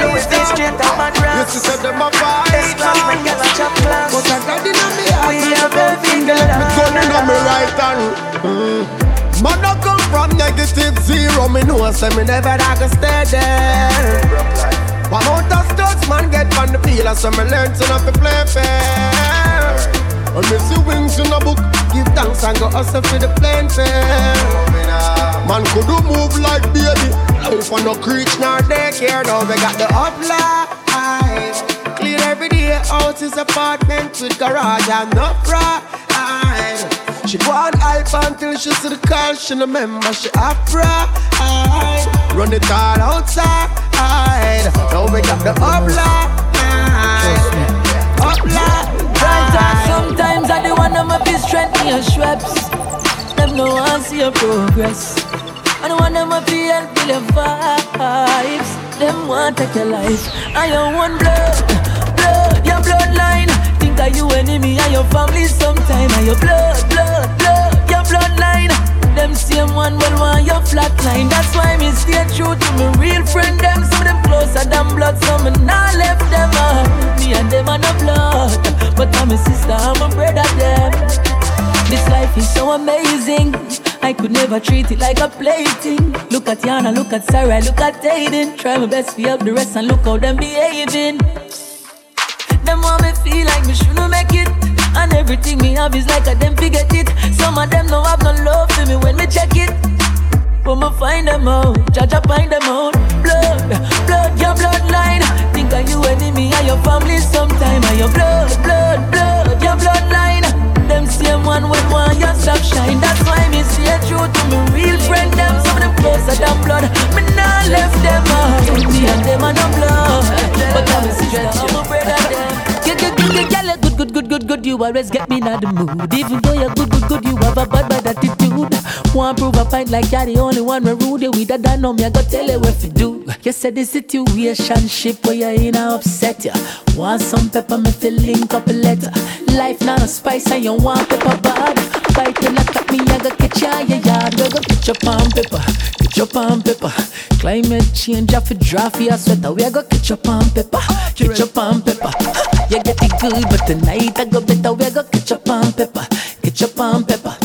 Louis V straight up Madras. Yes, you said them a. S-class, when girl a chop class. But I got it negative zero. Me know, say me never I can stay there. One out of studs, man, get on the field. So me learn to not be play fair. And me see wings in a book. Give thanks and go hustle for the plane fare. Man could do move like baby. Life on no creech nor daycare. Now we got the uplight. Clean every day out his apartment with garage and upright. She go on hype until she see the call. She no remember she upright. Run it all outside. Now we got the uplight. Uplight. Right, sometimes I the one of my be strength me a Schweppes. Them no one see your progress. I don't want them to feel and feel your vibes. Them want to take your life. I your one blood, blood, your bloodline. Of you enemy and your family sometime. And your blood, blood, blood, your bloodline. Them same one will want your flatline. That's why me stay true to me real friend. Them some of them closer than blood. Some me not left them out. Me and them are no blood, but I'm a sister, I'm a brother. Them. This life is so amazing. I could never treat it like a plaything. Look at Yana, look at Sarah, look at Aiden. Try my best to help the rest and look how them behaving. Them want me feel like me shouldn't make it. And everything me have is like a them forget it. Some of them don't have no love for me when me check it. But me find them out, I find them out. Blood, blood, your bloodline. Think of you enemy and your family sometime. And your blood, blood, blood, your bloodline. Them same one when one you stop shine. That's why me stay true to me real friend. Them some of them closer than blood. Me not left them out. Me and them are no blood, but I'm a sister, I'm a brother. Them. Get, good, good, good, good, good. You always get me in the mood. Even though you're good, good, good, you have a bad, bad attitude. Want prove a point like you're the only one where rude you with a done know me. I gotta tell you what to do. You said the situationship where you're in a upset ya. Want some pepper, me feel link up a letter. Life not a spice and you want pepper bad. Bite and at me, I gotta catch ya, yeah, yeah. Go go get your palm pepper, get your palm pepper. Climate change, I feel drafty, I sweater. We go get your palm pepper, get your palm pepper. You get it good, but tonight I go better. We go get your palm pepper, get your palm pepper.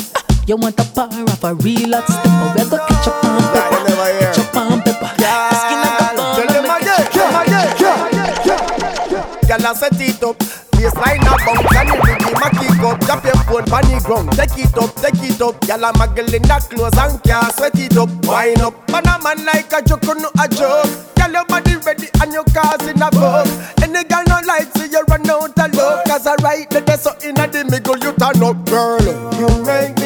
You want a power of a real hot stepper. We go get your palm pepper, get your palm pepper. The skin of the bone, Tell them make again, it tell them again. Girl, I set it up. Baseline a bounce and the rhythm a kick up. Drop your phone pon the ground. Take it up, take it up. I'm a girl in that clothes and can't sweat it up. Wind up. Man a man like a joke, no a joke. Girl, your body ready and your cars in a boat. Any girl no like see you run out of love. Cause I right there, so in a the middle you turn up, girl. You make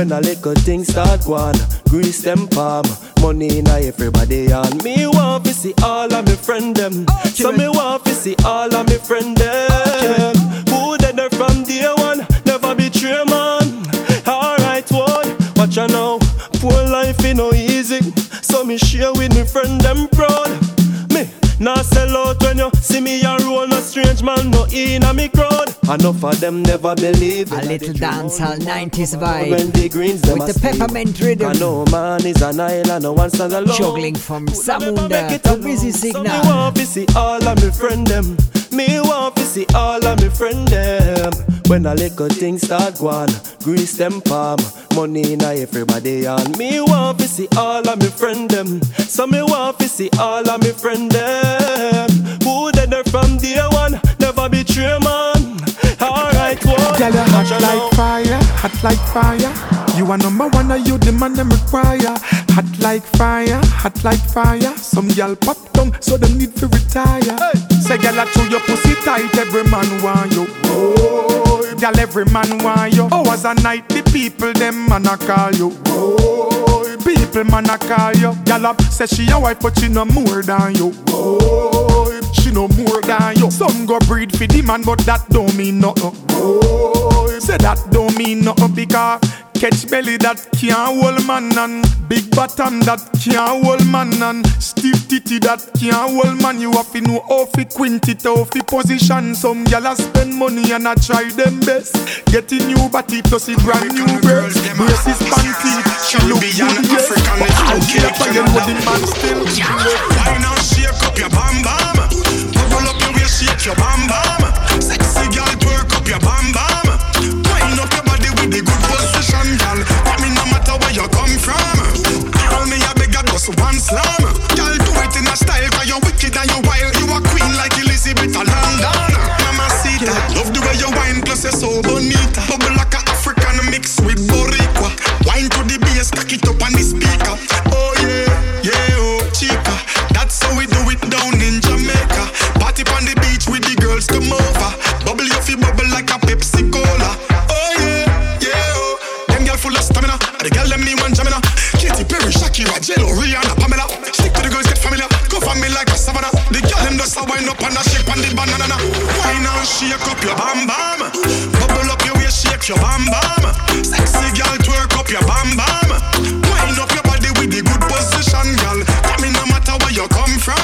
When a little thing start one, grease them palm. Money in everybody on. Me want to see all of me friend them. Oh, so me want to see all of me friend them. Oh, they're from day one, never betray man. Alright one, watch out now. Poor life ain't no easy, so me share with me friend them proud. Me not sell out when you see me a roll strange man, no in a me crowd. Enough of them never believe. A little dancehall 90s vibe When the greens them with the peppermint rhythm. I know man is an island, no one stand alone. Juggling from Samunda to. Busy So me Signal. want to see all of me friend them. Me want to see all of me friend them. When a little thing start going, grease them palm, money in everybody on. Me want to see all of me friend them. So me want to see all of me friend them. Who there from day one, never betray man. Alright, one. Girl, you hot like fire, hot like fire. You are number one, and you the man them require. Hot like fire, hot like fire. Some girl pop down, so them need to retire. Say, girl, I chew your pussy tight, every man want you. Oh, girl, every man want you. Hours a night, the people them man a call you. Oh, people man a call you. Girl, up say she a wife, but she no more than you. Boy. she no more than you. Some go breed for the man, but that don't mean nothing. Oh, say that don't mean nothing because catch belly that can't hold man and big bottom that can't hold man and stiff titty that can't hold man. You have to know how fi quint it, how fi position. Some gyal a spend money and a try them best. Getting new body plus a brand new breast. Braces panty, she look good yes. But I'll be up again with the man still. Why not shake up your bam bam? Bubble up your waist, shake your bam bam. Sexy girl, twerk up your bam bam. Wind up your body with the good from. Tell me beg you just one slam. Girl, do it in a style, cause you're wicked and you're wild. You a queen like Elizabeth of London. Mama Sita, love the way you wine, plus you're so bonita. Bubble Shakira, Rihanna, Pamela. Stick to the girls, get familiar. Go for me like a savannah. The girl them just a wind up and a shake on the banana. Wine and shake up your bam bam. Bubble up your waist, shake your bam bam. Sexy girl, twerk up your bam bam. Wind up your body with the good position, girl. Come in no matter where you come from.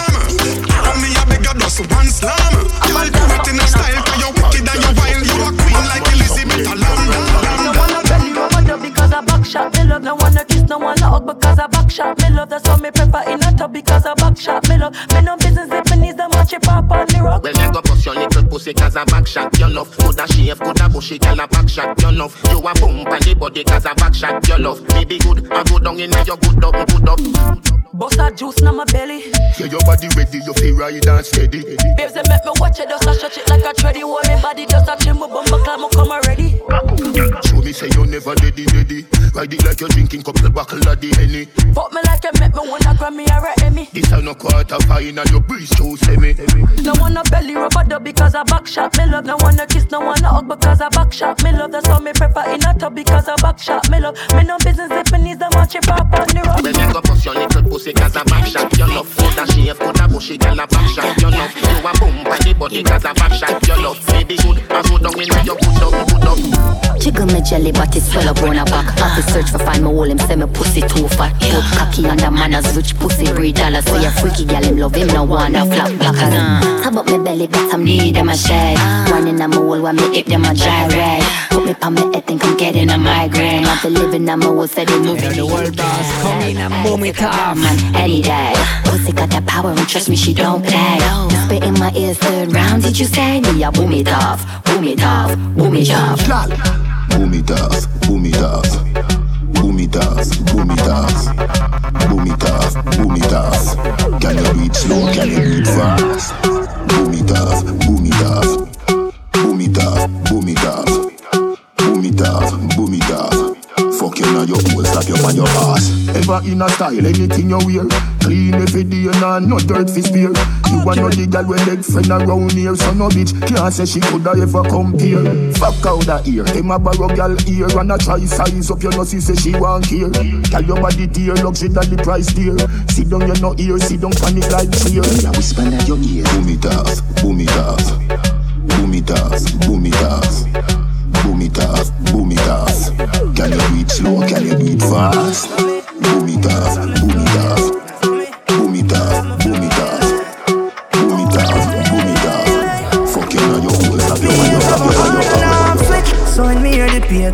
Tell me beg you just one slam. Girl, do it in a style, cause you're wicked and you're wild. You a queen like Elizabeth London. No wanna it up because I back shot me love. No wanna kiss, no wanna hug because I back shot me love. That's why me prefer in a tub because I back shot me love. Me no business if me needs them watch it pop on the rock. Well, you go bust your little pussy cause I back shot your love. Coulda shave, coulda bushy, girl a back shot your love. You a bump on the body cause I back shot your love. Me be good, I go down in your good up, good up. Bust that juice in my belly. Yeah, your body ready, you feel right and steady. Babes, they make me watch it, just a stretch it like a tready. Hold me body, just a trim, bumper climb, I come already. Show me say you never ready, ready. Ride it like you're drinking couple buckle of the henny. Fuck me like you make me wanna grab me or a Emmy. This a no quarter fine and your breeze too semi. No wanna belly rub up because I back shot me love. No wanna kiss, no wanna hug because I back shot me love. That's why me prefer in a tub because I back shot me love. Me no business if me needs them watch it pop on the rock. You go bust your little pussy cause I back shot your love. Coulda shave, coulda bushy, girl a back shot your love. You a bump on the body cause I back shot your love. Me be good, I go down in your good up, good up. Jiggle me jelly, but it swell up on a back. Have to search for find my hole, him say me pussy too fat. Good cocky under manners, rich pussy breed dollars. So you freaky gal, him love him, no wanna flap backers. Top up me belly, but I'm need them a shade. Running on my hole, while me hip them a dry rag. Put me on me head, think I'm getting a migraine. I'm the living on my hole, say they moving. the world boss, come in and boom it off. Man, any day. Pussy got that power, and trust me, she don't play. Spit in my ears, third round, did you say? Me, I boom it off, boom it off, boom it off. Boom it off, boom it off. Boom it off, boom it off. Boom it off, boom it off. Can you beat slow, can you beat fast? Boom it off, boom it off. Boom it off, boom it off. Fuck you now your hole, slap you on your ass. Ever in a style, anything you wear. Clean every day, nah, no dirt fi spear. You want no the girl with leg friend around here, so no bitch can't say she coulda ever compare. Fuck out that ear, them a borrow girl ear and a try size up your nose, say she want care. Tell your body dear, luxury that the price dear. Sit down, you no ear, sit down, panic like fear. Yeah, whisper at your ear. Boom it off, boom it off, boom it off, boom it off. Boom it off, boom it off. Can you it slow? Can you it fast? Boom it off, boom it off.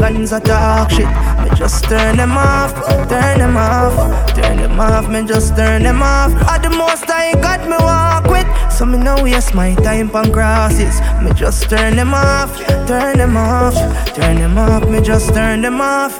Pagans talk shit. Me just turn them off, turn them off, turn them off. Me just turn them off. At the most I got me walk with, so me no waste my time on crosses. Me just turn them off, turn them off, turn them off. Me just turn them off.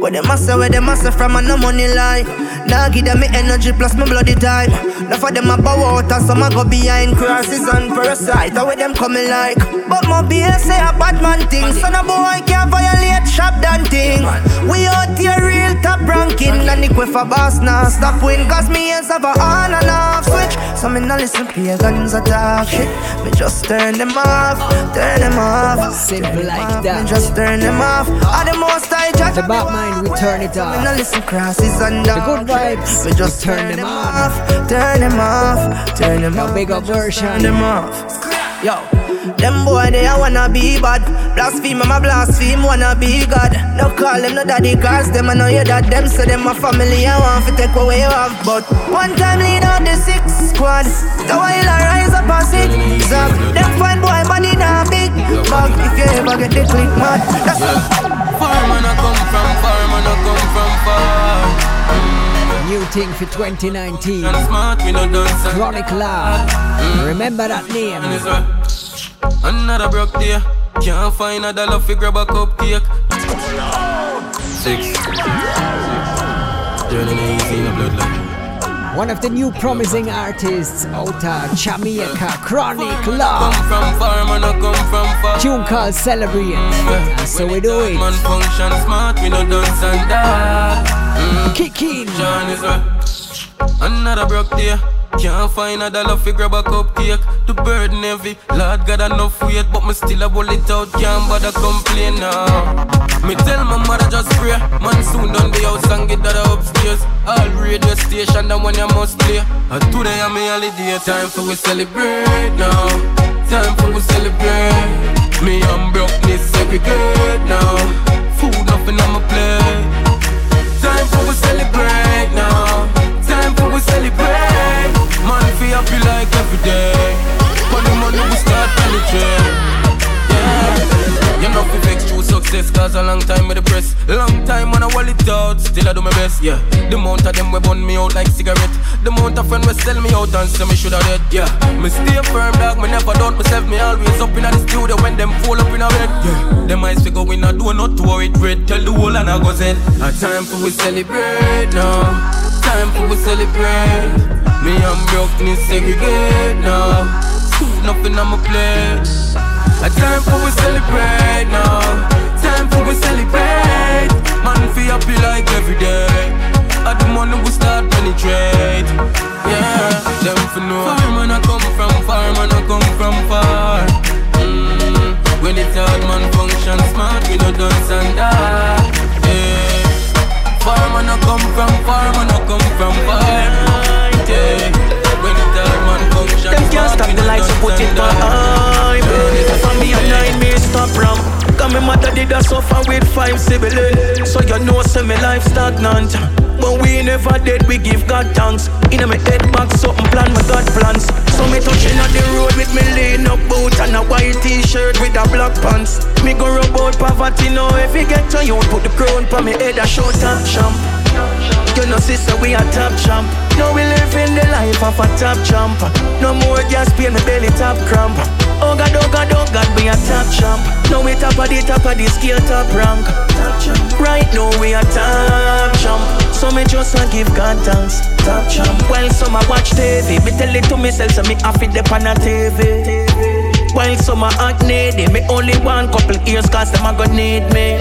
What them must say, where them say from a no money line. Now give them me energy plus my bloody time. Now for them a bow out and some a go behind crosses and parasite. How with them coming like? But my BS say a bad man thing. So no boy can't violate shop done thing. We out here real top ranking. And the for boss now stop win. Cause me hands have a on and off switch. So me no listen pagans talk shit. Me just turn them off, turn them off. Simple like that. Me just turn them off. All the most I judge. The Batman we turn it off. No listen crosses and The good vibes, we just turn, turn them them off, turn them off, turn them off. big up version. Turn them off. Yo, them boy they a wanna be bad. Blaspheme, I'm a blaspheme, wanna be God. No call them no daddy, cause them I know you that them so them a family. I want to take away you have, but one time lead out the six squad. The while I rise up and sit, zap. Them fine boy body na big bag. If you ever get the click mad, that's Far man I come from, far man I come from far. New thing for 2019. And smart, we no dance and Chronic Law. Mm. Remember that name. And it's right. Another broke day. Can't find a dollar fi grab a cupcake. Six. Journey easy in the bloodline. One of the new promising artists Ota Jamaica, Chronic Law. from far, man I come from far. Tune called Celebrate. And so we do Man it. function smart, we no dance and dance. Mm. Kick in. John is right. Another broke day. Can't find a dollar fi grab a cupcake. The burden heavy. Lord got enough weight, but me still a roll it out. Can't bother complain now. Me tell my mother just pray. Man soon done the house and get that upstairs. All radio station, the one you must play. And today I'm a holiday. Time for we celebrate now. Time for we celebrate. Me out and say me shoulda dead, yeah. Me stay firm, dog, me never doubt myself. Me always up in the studio when them fall up in a bed, yeah. Them eyes fi go in a door, not worry, red. Tell the whole and I go said, a time for we celebrate now. Time for we celebrate. Me and brokenness segregate now. Food nothing on my plate. A time for we celebrate now. Time for we celebrate. Man, feel happy like every day. At the money we start penetrate. Yeah, them for know. Far man I come from, far man I come from far. Mm, when it's hard man function smart, we no dance and die. Yeah. Far man I come from, far man I come from far. Yeah. When it's hard man function Them can't stop the no lights, dance put it on high. From me a nine, me stop ram. Cause me mother did a suffer with five siblings. So you know, say me life stagnant. But we never dead, we give God thanks. In my head back, something plan, my God plans. So me touching on the road with me lean up boot and a white t-shirt with a black pants. Me go rub out poverty. If you get to you, put the crown on me head, a show top champ. You know, sister, we a top champ. Now we living the life of a top champ. No more gas, pay me belly top cramp. Oh God, oh God, oh God, we a top champ. Now we top of the top of the scale, top rank. Right now we a top champ. So me just a give God thanks. Top champ. While some a watch TV, me tell it to myself, so me have it up on a TV. While some a act needy, me only one couple years, cause them a go need me.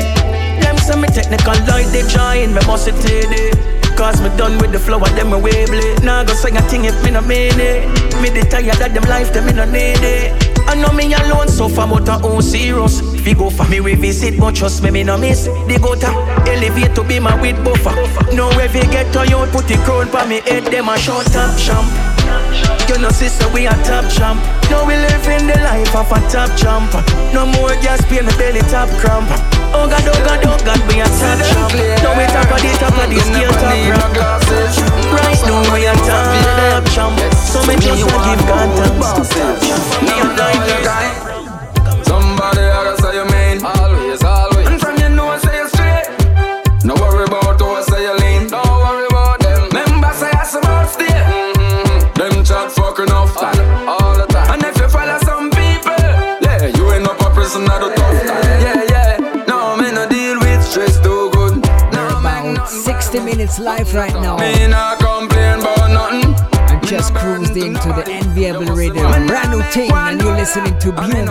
Them say me technical like they join, me must it Cause me done with the flow of them me wavelength Now go sing a thing if me no mean it Me the tired of them life, them me no need it I know me alone suffer but I own serious you go for me revisit but trust me me no miss. The go to elevate to be my with buffer. No if you get to you put the crown pa me head them a short top champ You know sister we a top champ Now we living the life of a top champ No more gas me belly top cramp Oh God, oh God, oh God, we a top champ Now we top of the top of the scale top. Rank Right now we a top champ So me just a give God thanks. Me a nine Somebody I gotta say you mean Always, always it's live right now. Me not complain about nothing. I just cruised into the enviable rhythm, brand new thing, and you're listening to Blueberry.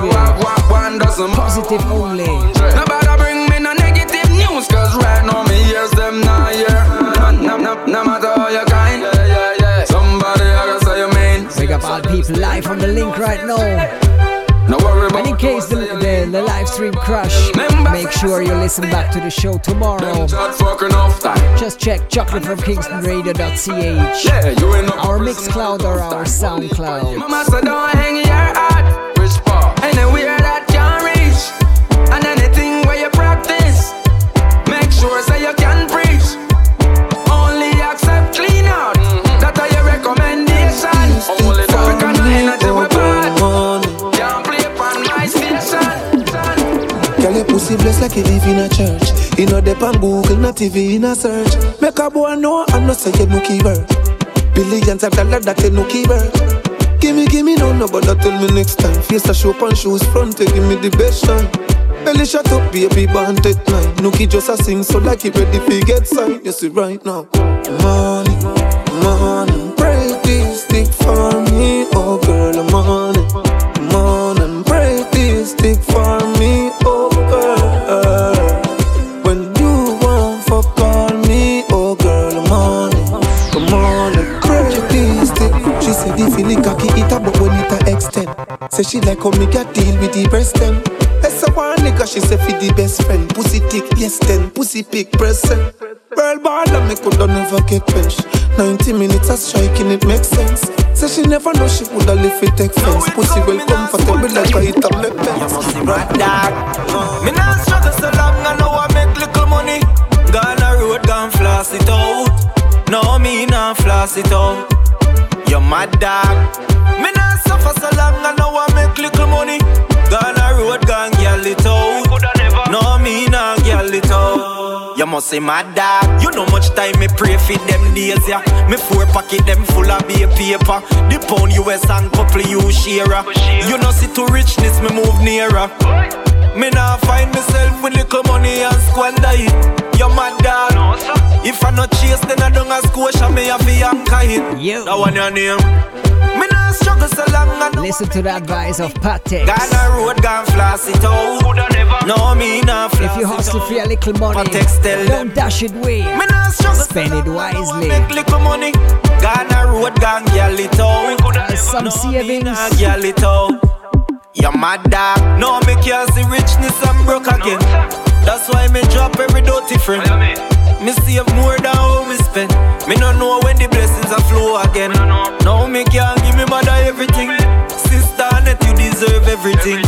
Positive only. Nobody bring me no negative news, cause right now me hears them not here. No, no, no, no matter how you kind. Yeah, yeah, yeah. Somebody I gotta say you mean. Big up all people live on the link right now. No worry And in case the, the, the live stream crash, make sure you listen back to the show tomorrow. Just check chocolatefromkingstonradio.ch. Yeah, you in Our Mixcloud or our Soundcloud. You live in a church. You know, dep on Google, not TV in a search. Make a boy know and not say you no keeper. Billions of dollars that you no keeper. Gimme, gimme, no, no, but tell me next time. Face a show on shoes front, eh, you give me the best shine. Belly shut up, baby, band at nine. Nookie just a sing, so like he ready fi get signed. You see right now. Money, money, break this stick for me, oh girl, money, cocky it up, but when it a extend. Say she like how me get deal with the breast then. That's a one nigga, she say fi the best friend. Pussy thick, yes then, pussy pick present. Girl ball and me coulda never get bench. 90 minutes of striking, it makes sense. Say she never know she woulda live it take fence. Pussy well comfortable like a hit up left bench. Right dog. Me not struggle so long, I know I make little money. Gone a road, gone floss it out. No, me not floss it out. You mad dog. Me not suffer so long, I know I make little money. Gone a road, gone gyal it out. No, me not gyal it out. You must say my dog. You know much time me pray for them days, yeah. Me four pocket them full of beer paper. The pound US and couple you share. You know see to richness, me move nearer. Me nah find myself with little money and squander it. You mad dog. If I not chase, then I don't ask Scotia, me have to anchor it. Yo. That one your name. Me nah struggle so long, I know Listen to the advice of Patex. Gone a road, gone floss it out. No, me nah floss If you hustle for a little money, Patex tell don't dash it away. Me nah struggle Spend it wisely. Make little money. Gone a road, gone gyal it out. Some savings. Nah, gyal it out. You mad dog. No, me can't see richness, I'm broke again. That's why me drop every dirty friend. Me save more than how me spend. Me no know when the blessings are flow again. Now me can't give me mother everything. Sister net, you deserve everything.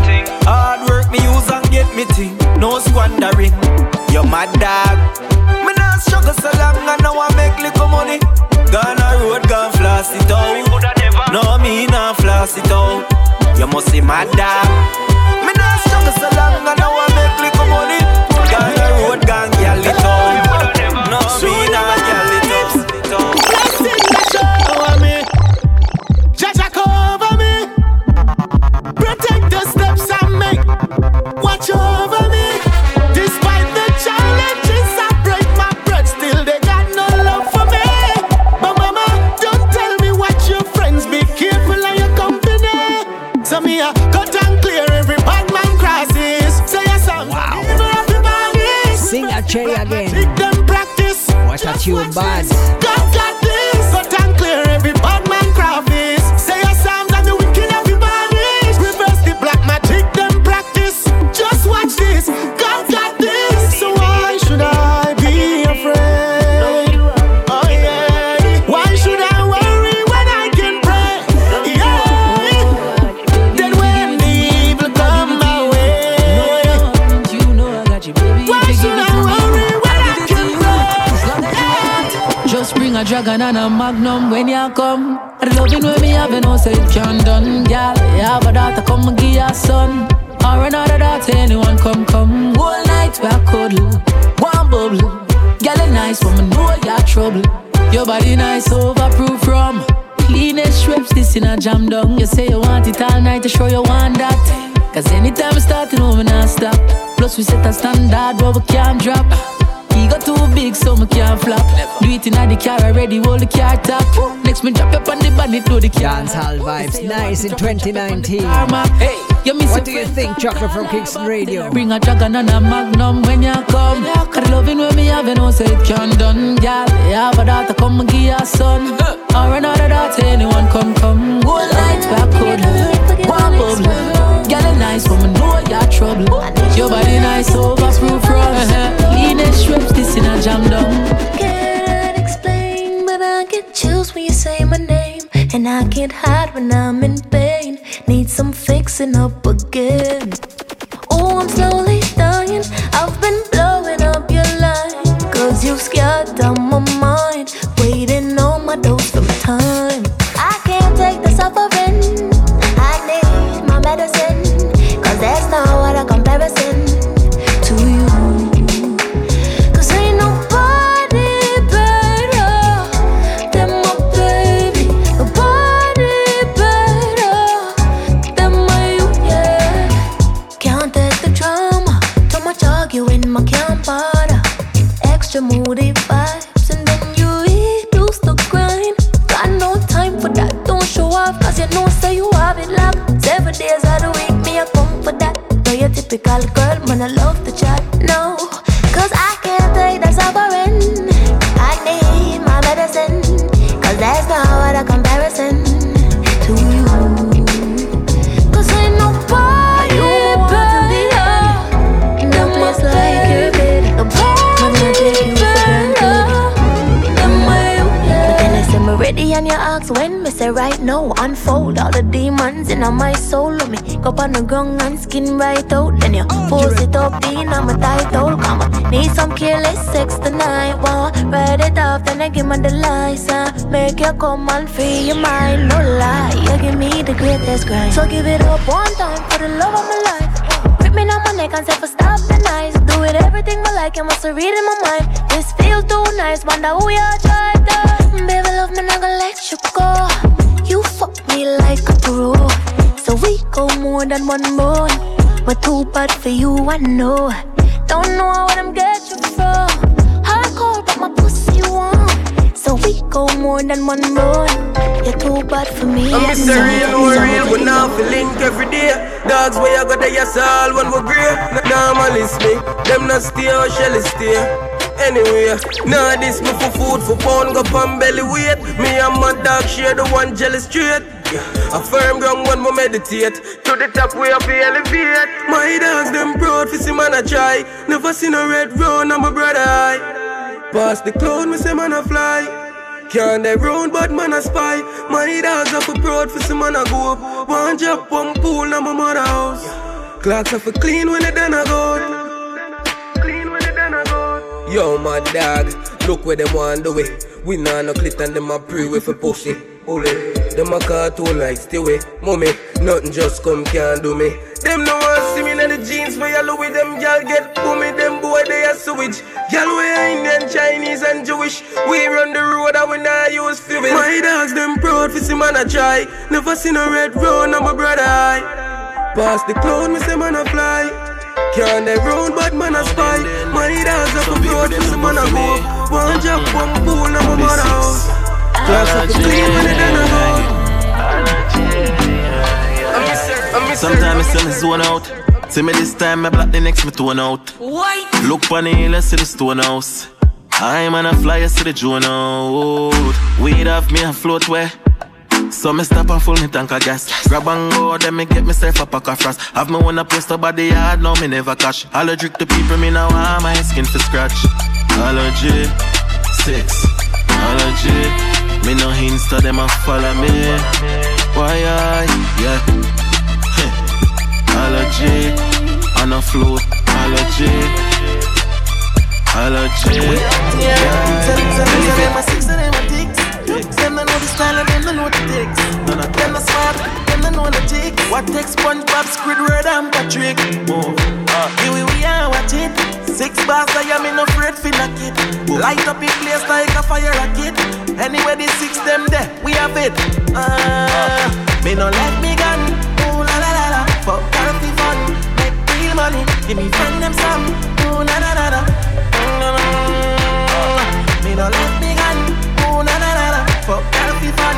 Hard work me use and get me thing. No squandering. You're my dog. Me not struggle so long and now I make little money. Gone a road, gone floss it out. No, me not floss it out. You must see my dog. Me not struggle so long and now I make little money. Gone a road, gone gyal it. No, me not gyal it out. Blessing the shower me. Jaja cover me. Protect the steps I make. Watch over me. Despite the challenges, I break my bread. Still, they got no love for me. But mama, don't tell me what your friends be careful of your company. So me a cut and clear every bad man crosses. Say yes, I'm wow. everybody. Sing a Che again. Make them practice. Watch you bad. God dragon and a magnum when you come. The loving when me have, you know, say it can done, girl. You have a daughter, come give your son. Or another daughter, anyone come, come. Whole night we a cuddle, one bubble. Girl, it nice, but me know you're trouble. Your body nice, overproof from. Cleanest strips, this in a jam down. You say you want it all night, to show you want that. Cause anytime we start, you know we not stop. Plus we set a standard where we can't drop. Got too big, so me can't flap. Do it in the car already, hold the car top. Next me drop up on the bonnet, do the car. Dancehall vibes, nice in 2019. Hey, you miss What do you think, Chocolate from Kingston Radio? Bring a dragon and a magnum when you come. Cause loving when me have, know, say it can done. Girl, you have a daughter, come and give your son. Or another daughter, anyone come, come. Go light back, good. One bubble. Girl, a nice woman, know your trouble. Your body nice, overproof rubs. Leanest strips, this in a jam down. Can't explain, but I get chills when you say my name. And I can't hide when I'm in pain. Need some fixing up again. Oh, I'm slowly dying. I've been blowing up your line. Cause you scared on my mind. Waiting on my dose of time. I can't take the suffering. Typical girl, man, I love the chat. No, cause I can't take the suffering. I need my medicine, cause there's no other comparison to you. Cause ain't nobody better in a place like you, baby. Nobody take you for granted. You? But then I me ready and you ask when say right now unfold all the demons in my soul. Of me go on the ground and skin right out. Then you oh, force it up in on my title come on need some careless sex tonight. Ride it off then I give me the license make you come and free your mind. No lie you give me the greatest grind. So give it up one time for the love of my life My neck for stop the nice Do it everything I like and what's to read in my mind. This feels too nice, wonder who you try to Baby love me, not gonna let you go. You fuck me like a pro. So we go more than one more But too bad for you, I know. Don't know what I'm get you from. Hardcore, but my pussy So we go more than one more You're too bad for me, I'm Mr. Real, no real, we now feel link every day. Dogs where you got the yes all when we great. Normal is me, them not stay or shall stay. Anyway, nah this me for food for pound go pan belly weight. Me and my dog share the one jelly straight. A firm ground when we meditate To the top we up elevate My dogs them proud for see man a try Never seen a red round on my brother eye Pass the cloud me say man a fly. Can't they round but man a spy. My dogs up a proud for some man a go up. One drop, one pool, now my mother house. Clocks are for clean when they done a go Clean when they done a go Yo my dog, look where them want do it. We nah no clit and them a pray with a pussy them a cartoon like stay away Mommy, nothing just come can't do me. Them no want see me in the jeans for yellow with them gal get boomy. Them boy they are sewage Gal we are Indian, Chinese and Jewish. We run the road and we not use fluid My dogs them proud for see man a try. Never seen a red road on my brother eye. Pass the cloud me say man a fly. Can't they round but man a spy. My dogs up a proud for see man a go. One drop one pool on my mother house. Class up a clean when they done Sometimes I sell me zone out. See me this time, me black the next me tone out. White. Look on the hill, I see the stone house. I'm on a flyer, see the drone out. Weed off me, I float where. So me stop and full me tank of gas. Grab and go, then me get myself a pack of frost. Have me one a post about the yard, now me never cash. Allergic to people, me now want my skin for scratch. Allergy, six, allergy. Me no Insta, them a follow me. Why I, yeah. Allergy, on a float, allergy, allergy. Them a six and them a dicks. Them no know the style and them no know the of them a smart, them no know the ticks. What takes SpongeBob, Squidward and Patrick? Oh, uh, here we we are watch it. Six bars I am in afraid fi knock it. Light up in place like a fire rocket. Anyway the six them there, we have it. Uh, me no let me gun. Ooh la la la la. For money. Give me friend them some. Ooh na na na na. Mm, Ooh, na, na, na. Me no let me gun. Ooh na na na na. For healthy fun.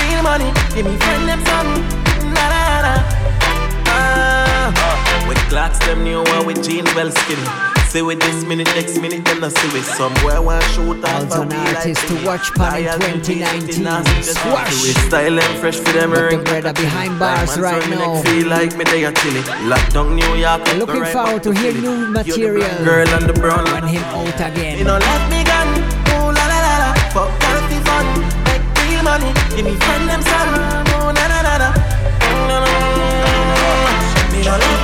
Real money. Give me friend them some. Mm, na na na na. Ah. With clocks them new one with jean well skinny. Say with this minute, next minute, then I see with somewhere one shoot out Also an artist to watch pan in 2019. Squash. Style and fresh for them With the brother behind bars right now. Feel like me they are chilly. Lockdown New York. Looking forward to hear new material Girl and the brown when him out again. You know, let me gun. Ooh la la la la. Fuck healthy fun. Make real money. Give me friend them son. Ooh na, na, na, na. Me no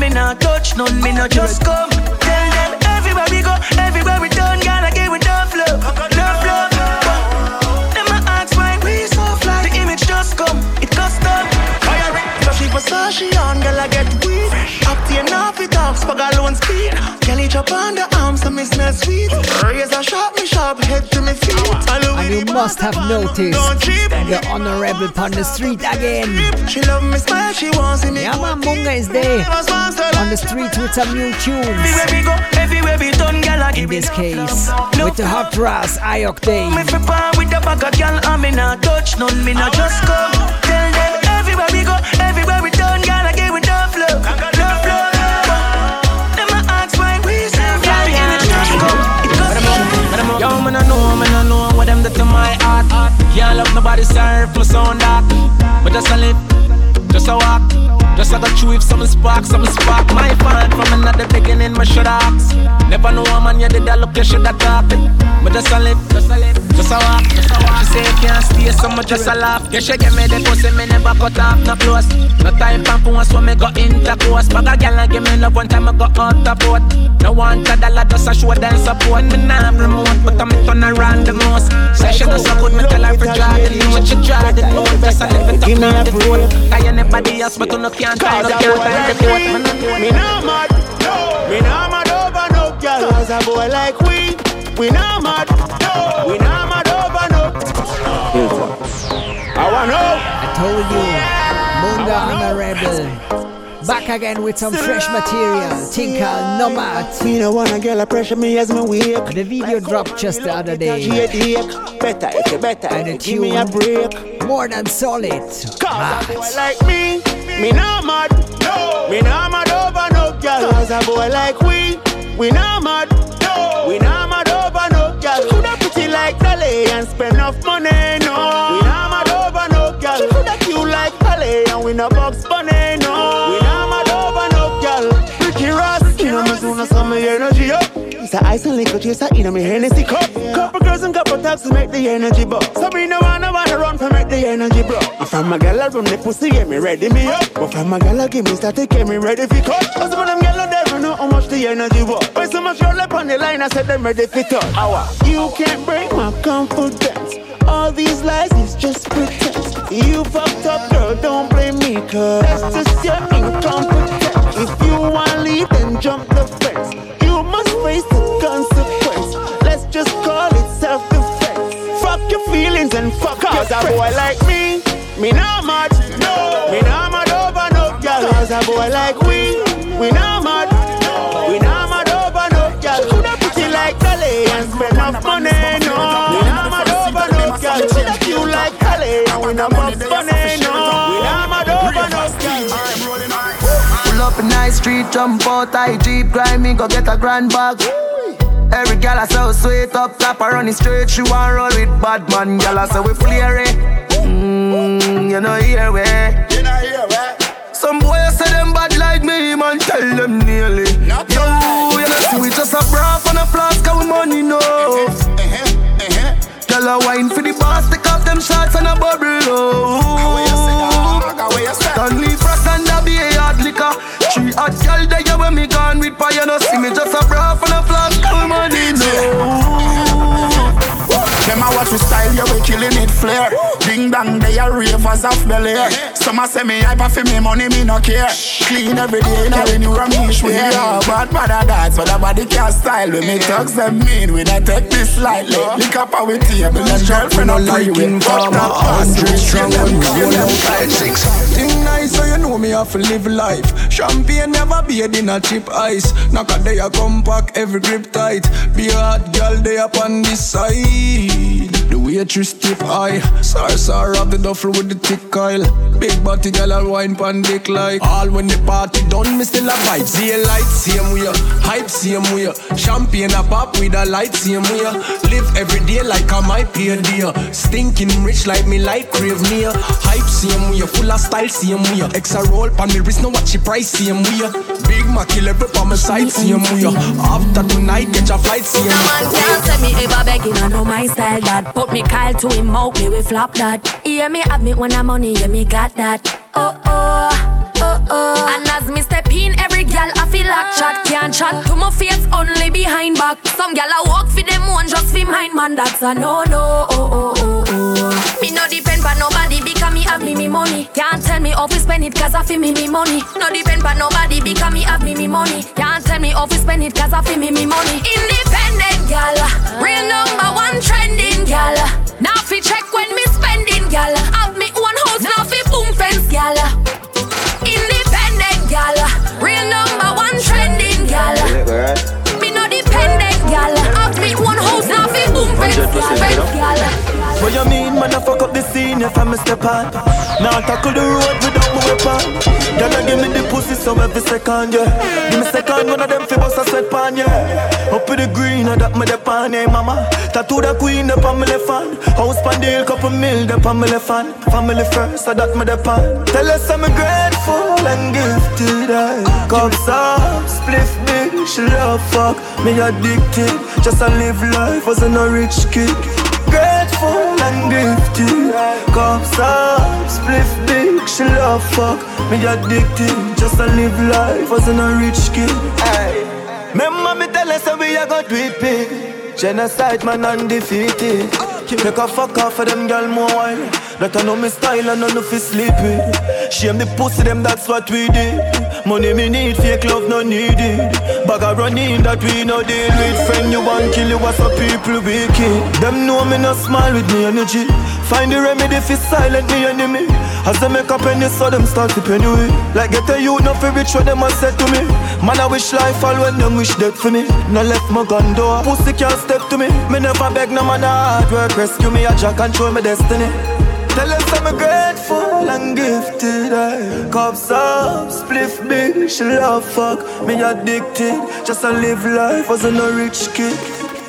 me not touch none, me not just come. Tell them everywhere we go, everywhere we turn, I give me enough love, enough love. Them a ask why we so fly, the image just come, it custom. Fire, so she Versace on, girl, I get weak. Spag alone speed. Kelly chop on the arm, so me smell sweet. Razor sharp, me sharp, head to me feet. And you must have noticed the honorable on the street again. She love me smile, she wants me. Yeah, man, Munga is there on the street with some new tunes. Everywhere we go, everywhere we turn, girl, I In this case, with the hot brass, I octane. Me on with the bag of girl, and me not touch none, me not just come. Tell them everywhere we go, everywhere we turn, I give it enough love, enough love. Nobody, serve plus on that. But just a live, just a walk. Just like a chew if some spark, some spark. My fan from another beginning, my should ask. Never know a man, you did that look, you should have talked it. But just a live, just a live, just a walk. She say you can't stay, so much just a laugh. Yeah, she give me the pussy, me never cut off, no close. No time for phone, so me go intercourse. But a girl and give me love one time, I go out the boat. No one to dollar, just a show them support. Me nah promote, but I'm turn around the most. Say she does so good, me tell her for Jordan. What you Jordan, no, just a live it up, not the goal. I ain't anybody else, but you no can't tie, no can't tie the coat. Man, I do it. Me nah mad, no. Me nah mad over no girl. Cause a boy like we, we nah mad, no. We nah mad over no. I wanna know. I told you, Munga Honorable. Back again with some fresh material. Tinkle, Nomad. Me no wanna girl a pressure me as me wake. The video dropped oh, just the other day. Better if you better. And the give me a break. more than solid. Cause a boy like me, me nah mad, no. Me nah mad over no girl. Cause a boy like we, we nah mad, no. We nah mad over no girl. She coulda pretty like Dolly and spend enough money, no. We nah mad over no girl. She coulda cute like Dolly and we no box bunny, know me soon energy up. It's a ice and liquor chaser in me Hennessy cup. Couple girls and couple talks to make the energy bust. So me no wanna wanna run for make the energy bro. And from my gal I run the pussy get me ready me up. But from my gal I give me static get me ready for cut. Cause of them gal never know how much the energy was. When so much girl up on the line I said them ready for. Hour. You can't break my confidence. All these lies is just pretense. You fucked up, girl, don't blame me, cause that's just your incompetence. If you wanna leave, then jump the fence. You must face the consequence. Let's just call it self-defense. Fuck your feelings and fuck Cause a boy like me, me not mad, no. Me not mad over no girl. Cause a boy like we, we not mad, we not mad over no girl. She coulda pretty like Dolly and spend enough money, no. We not mad over no girl. She coulda cute like Dolly and we not box up in nice street, jump out, I jeep, grind me, go get a grand bag. Every gal I so sweet up top, I running straight, she want roll with bad man. Gal I say we flare. Mmm, you know here we. You know here, right? Some boys say them bad like me, man, tell them nearly. Yo, you know see we just a bra on a flask, and we money no. Girl a wine for the boss, take off them shots and a bubble. Oh. Stanley Frost and a be a hard liquor. Hot girl there when me gone with fire, no see me just a bra on a flask, and we money no. Them a watch we style, yeah, we killing it flare. Ding dong, they are ravers of belly. Some a say me hyper for me money, me no care. Clean every day, now you run me way. Yeah, bad mother dads, but the body can't style. Me talks them mean, we not take this lightly. Lick up our table and girlfriend up like in farmer. Hundred strong when we roll out five six. Thing nice, so you know me have to live life. Champagne never be in a cheap ice. Knock a day a come pack every grip tight. Be a hot girl, they up on this side. The waitress tip high. Sar sar of the duffel with the thick coil. Big body girl a wine pan dick like. All when the party done, me still a vibe. See a light, same way. Hype, same way. Champagne a pop with a light, same way. Live every day like I might my a dear. Stinking rich like me like crave near. Hype, same way. Full of style, same way. Extra roll pan me wrist, no watch your price, same way. Big Macky level on my side, same way. After tonight, get your flight, same way. No man can't tell me ever begging, I know my style that. Put me Kyle to him out, me we flop that. Yeah, me have me when I'm money, yeah, me got that. Oh oh, oh oh. And as me step in, every gal I feel like chat can't chat to my face only behind back. Some gal I walk for them one just for mine, man. That's a no no. Oh oh oh. Me no depend on nobody because me have me me money. Can't tell me how to spend it cause I feel me me money. No depend on nobody because me have me me money. Can't tell me how to spend it cause I feel me me money. Independent gal, real number one trending gal. Now fi check when me spending gal. Have me one house now fi boom fence gal. Independent gal, real number one trending gal. 100% What you mean, man, I fuck up the scene if I'm a step out Now I tackle the road without my weapon. Then I give me the pussy so every second, yeah. Give me second, one of them fi bust a sweat pan, yeah. Up in the green, I that me the pan, yeah, mama. Tattoo the queen up on my left hand. House pan deal, couple mil up on my left hand. Family first, I that me the pan Tell us I'm grateful and gifted, I Cops up, spliff bitch, she love fuck. Me addicted, just a live life, wasn't no rick rich kid grateful and gifted. Cups up, spliff big, she love oh, fuck. Me addicted, just to live life wasn't a rich kid. Aye. Remember me tell us we a go big. Genocide man undefeated. Make a fuck off for them gal more while. That I know me style and I know fi sleep with. Shame the pussy them, that's what we did. Money me need, fake love no needed. Bag a running that we no deal with. Friend you want kill you, what's up people wicked. Them know me no smile with me energy. Find the remedy fi silent me enemy. As they make a penny, so them start to penny away. Like get a youth, no fi rich what them a said to me. Man I wish life all when them wish death for me. No left my gun door, pussy can't step to me. Me never beg no man hard work rescue me. I jack control my destiny. Tell us I'm grateful and gifted. Eh. I cups up, spliff big, she love fuck. Me addicted, just to live life wasn't a rich kid.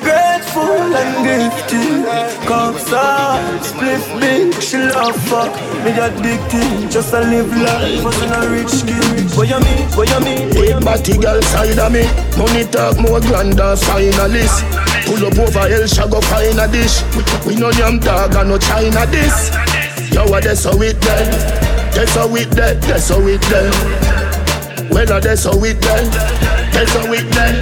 Grateful and gifted. Cups up, spliff big, she love fuck. Me addicted, just to live life wasn't a rich kid. What you mean? What you mean? Big body girl side of me. Money talk more grander finalist. Pull up over El Shago find a dish. We no yam dog and no China this. Yo, what that's how it done. That's how it done. That's how it done. Well, that's how it done. That's how it done.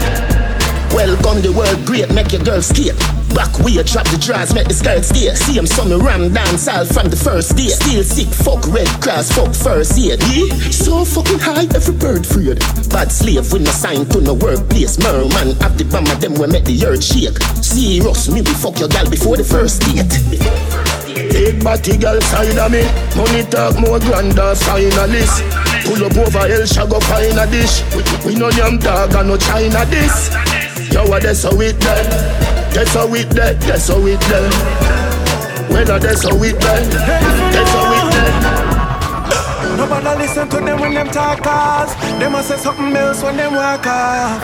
Welcome the world great, make your girl skate. Back way, drop the drawers, make the skirt stay. See him some ram dance all from the first day. Still sick, fuck red cross, fuck first aid. Yeah, so fucking high, every bird freed. Bad slave, we no sign to no workplace. Merman, have the bomb of them, we make the earth shake. See Serious, me we fuck your gal before the first date. Big body girl side of me Money talk more grander finalist Pull up over El Shago find a dish We no yam dog and no China this Yo, what that's how it done That's how it done, that's how it done Well, that's how it done That's how it done Nobody listen to them when them talk cause Them a say something else when them walk off.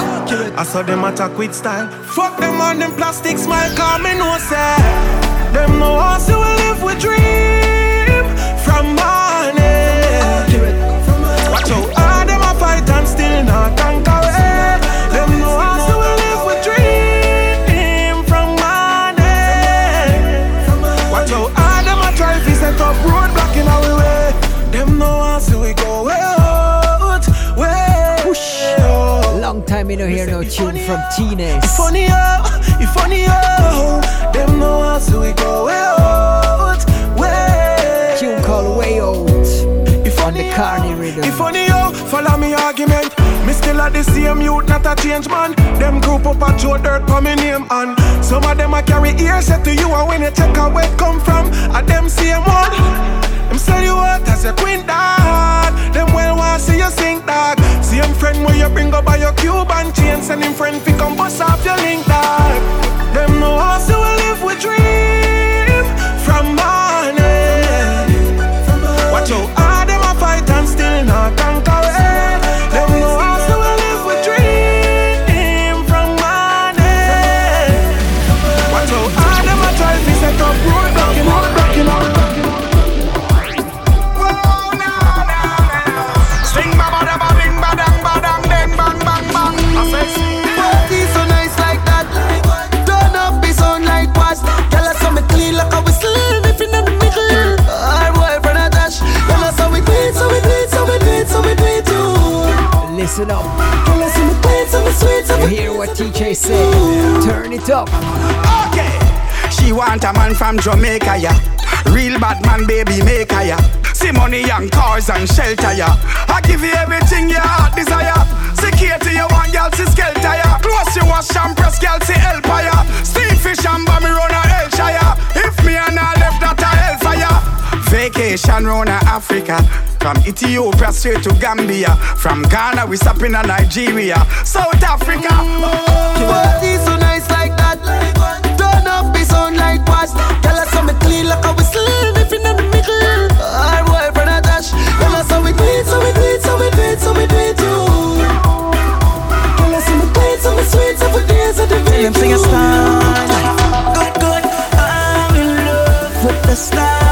I saw them attack with style. Fuck them on them plastic smile Cause me know say. Them no want to live with dream. From morning hear no tune from oh. Teenage. It's funny oh, it's funny oh Them no want to we go way out Way tune called Way Out on the Carney oh. rhythm. If funny yo, follow me argument. Me still at the same youth, not a change man. Them group up a Joe dirt for me name and some of them I carry ears set to you and when you check out where it come from, I them same one. Them sell you out as a queen dog. Them well want see you sing dog. Same friend where you bring up by your Cuban chain, send him friend fi come bust off your link dog. Them know how to live with dream from morning. Watch out, all them a fight and still not conquer it. Them know how to live with dream from morning. Watch out, all them a try to set up road sweet, so You hear what TJ say? Turn it up. Okay. She want a man from Jamaica, yeah. Real bad man, baby, make her, yeah. See money and cars and shelter, yeah. I give you everything your heart desire. Security, you want girl to skelter, yeah. Close you wash and press, girl to help yeah. Steam fish and bammy run a Hellshire. If me and I left that a hellfire. Vacation round a Africa. From Ethiopia straight to Gambia. From Ghana, we stop in Nigeria. South Africa. Party so nice like that. Turn up the sound like what? Girl, I saw me clean like a whistle. If in the middle, our boyfriend a dash. Girl, I saw we do it, so we do it, so we do it, so we do it too. Girl, I saw me clean, so we sweet, so we do it, so we do Tell him sing a star Good, good I'm in love with the starlight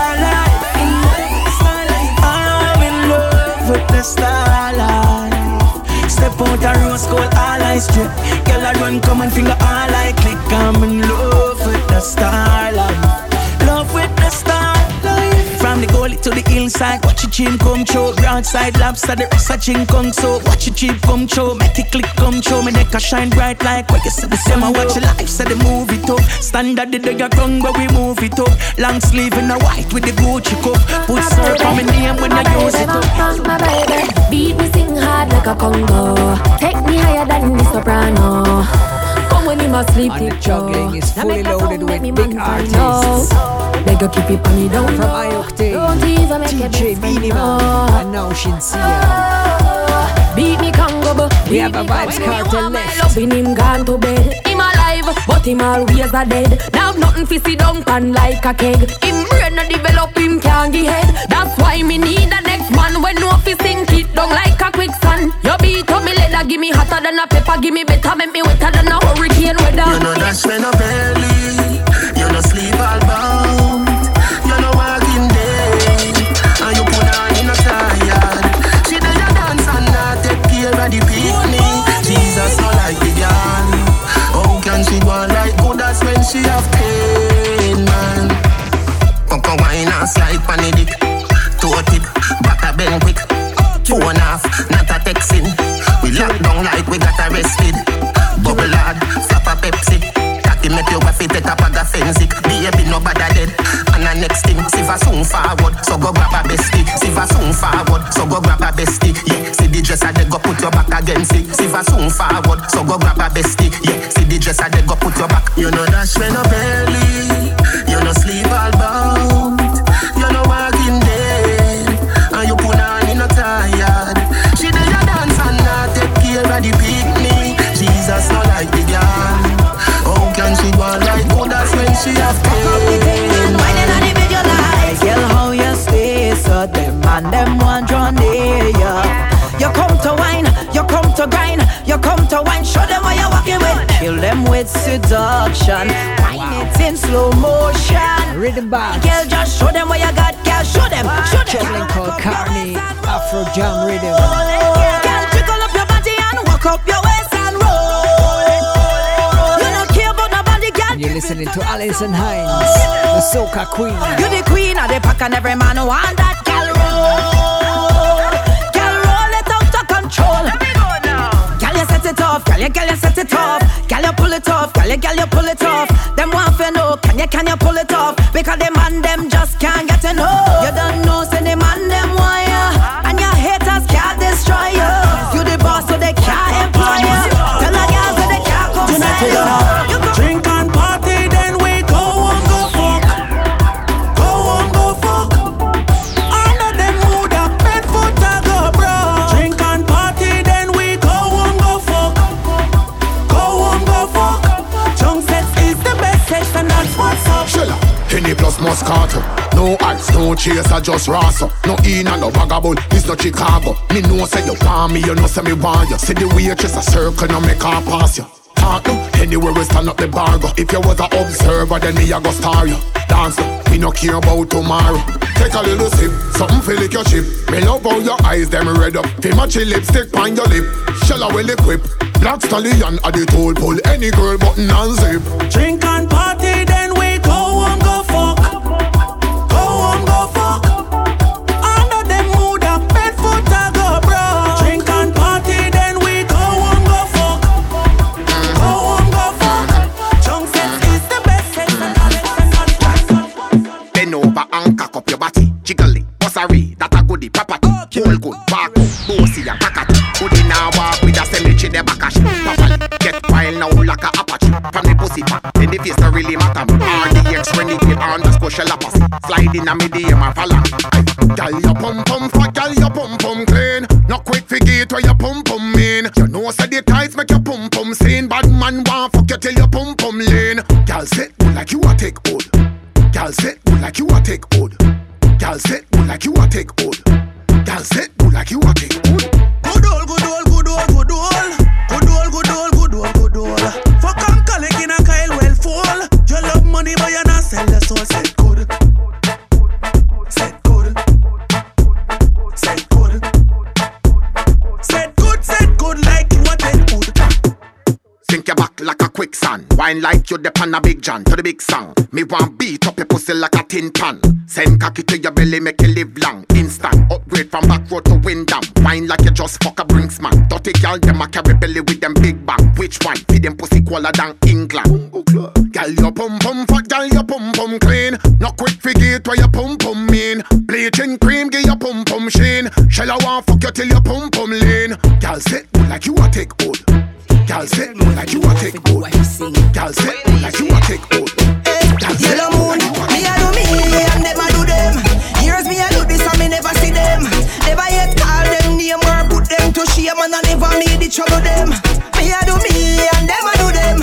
starlight Step out a rose gold all I strip Girl I run come and finger all I click. I'm in love with the starlight Love with the starlight From the goalie to the hillside chin come through Broadside lobster the rest of chin come so Watch your cheap come through Make it click come through Me neck a shine bright like What you see. The same I watch your life Say the movie top Standard the day tongue but we move it up. Long sleeve in a white with the Gucci cup. Put syrup on my name when I use it up. My baby, beat me sing hard like a Congo. Take me higher than the soprano. Come when him asleep, And the tip juggling is fully loaded with big man find artists. You keep it on me down From low. iOctane, Don't even make TJ Beenie Man, oh. and now Shenseea. Oh. Beat me Congo, but We have a Vybz Kartel left. loving him gone to bed. Him alive, but him always a dead. Now nothing fi sit down pan like a keg. Him brain a develop, him can't get head. That's why me need a next man when no fi sink it down like a quicksand. You beat up me leather, give me hotter than a pepper, give me better, make me wetter than So with seduction. Wine it in slow motion. Rhythm box. Girl, just show them what you got. Girl, show them, show them. Juggling called Carney, Afro Jam Rhythm. Girl, jiggle up your body and walk up your waist and roll. You don't care about nobody, girl. You're listening to Alison Hinds, the Soca Queen. You're the queen of the pack and every man who want that gal roll. It off, gal you, gal you set it off. Gal you pull it off, gal you, gal you pull it off. Them want to know, can you, can you pull it off? Because them and them just can't get enough. You don't Carter. No ice, no chaser, just rasa. No in and no vagabond, it's not Chicago. Me know say you want me, you know say me want you. See the waitress a circle, now make her pass you. Talk no, anywhere we stand up the bar go. If you was a observer, then me a go star you. Dance, we no care about tomorrow. Take a little sip, something feel like your chip. Me love how your eyes them red up. Feel match your lipstick on your lip. Shall I well equip? Black stallion at the toll pull any girl button and zip. Drink and party, A medium and follow. Gal your pum pum fat, gal your pum pum clean. Not quick figure where your pum pum mean. You know say the tights make your pum pum seen. Bad man want fuck you till your pum pum lean. Gal sit good like you a take hold. Gal sit good like you a take hold. Gal sit good like you a take hold. Gal sit good like you a take hold. Good old, good old, good old, good old. Good old, you dip on a big john to the big song. Me want beat up your pussy like a tin pan. Send cocky to your belly, make you live long. Instant upgrade from back road to Windham. Wine like you just fuck a brinks man. Dirty girl, them a carry belly with them big bang. Which one? Feed them pussy cooler than England. Girl, your pum pum fat, girl, your pum pum clean. Not quick figure where your pum pum mean. Bleaching cream, give your pum pum sheen. Shall I want fuck you till your pum pum lean? Girl, sit like you a take hold. Girl, sit like you a take hold. Girl, sit good like you a take. Girl, sit Yellow moon, me a do me and them a do them. Years me a do this and me never see them. Never yet call them name or put them to shame and I never made the trouble them. Me a do me and them a do them.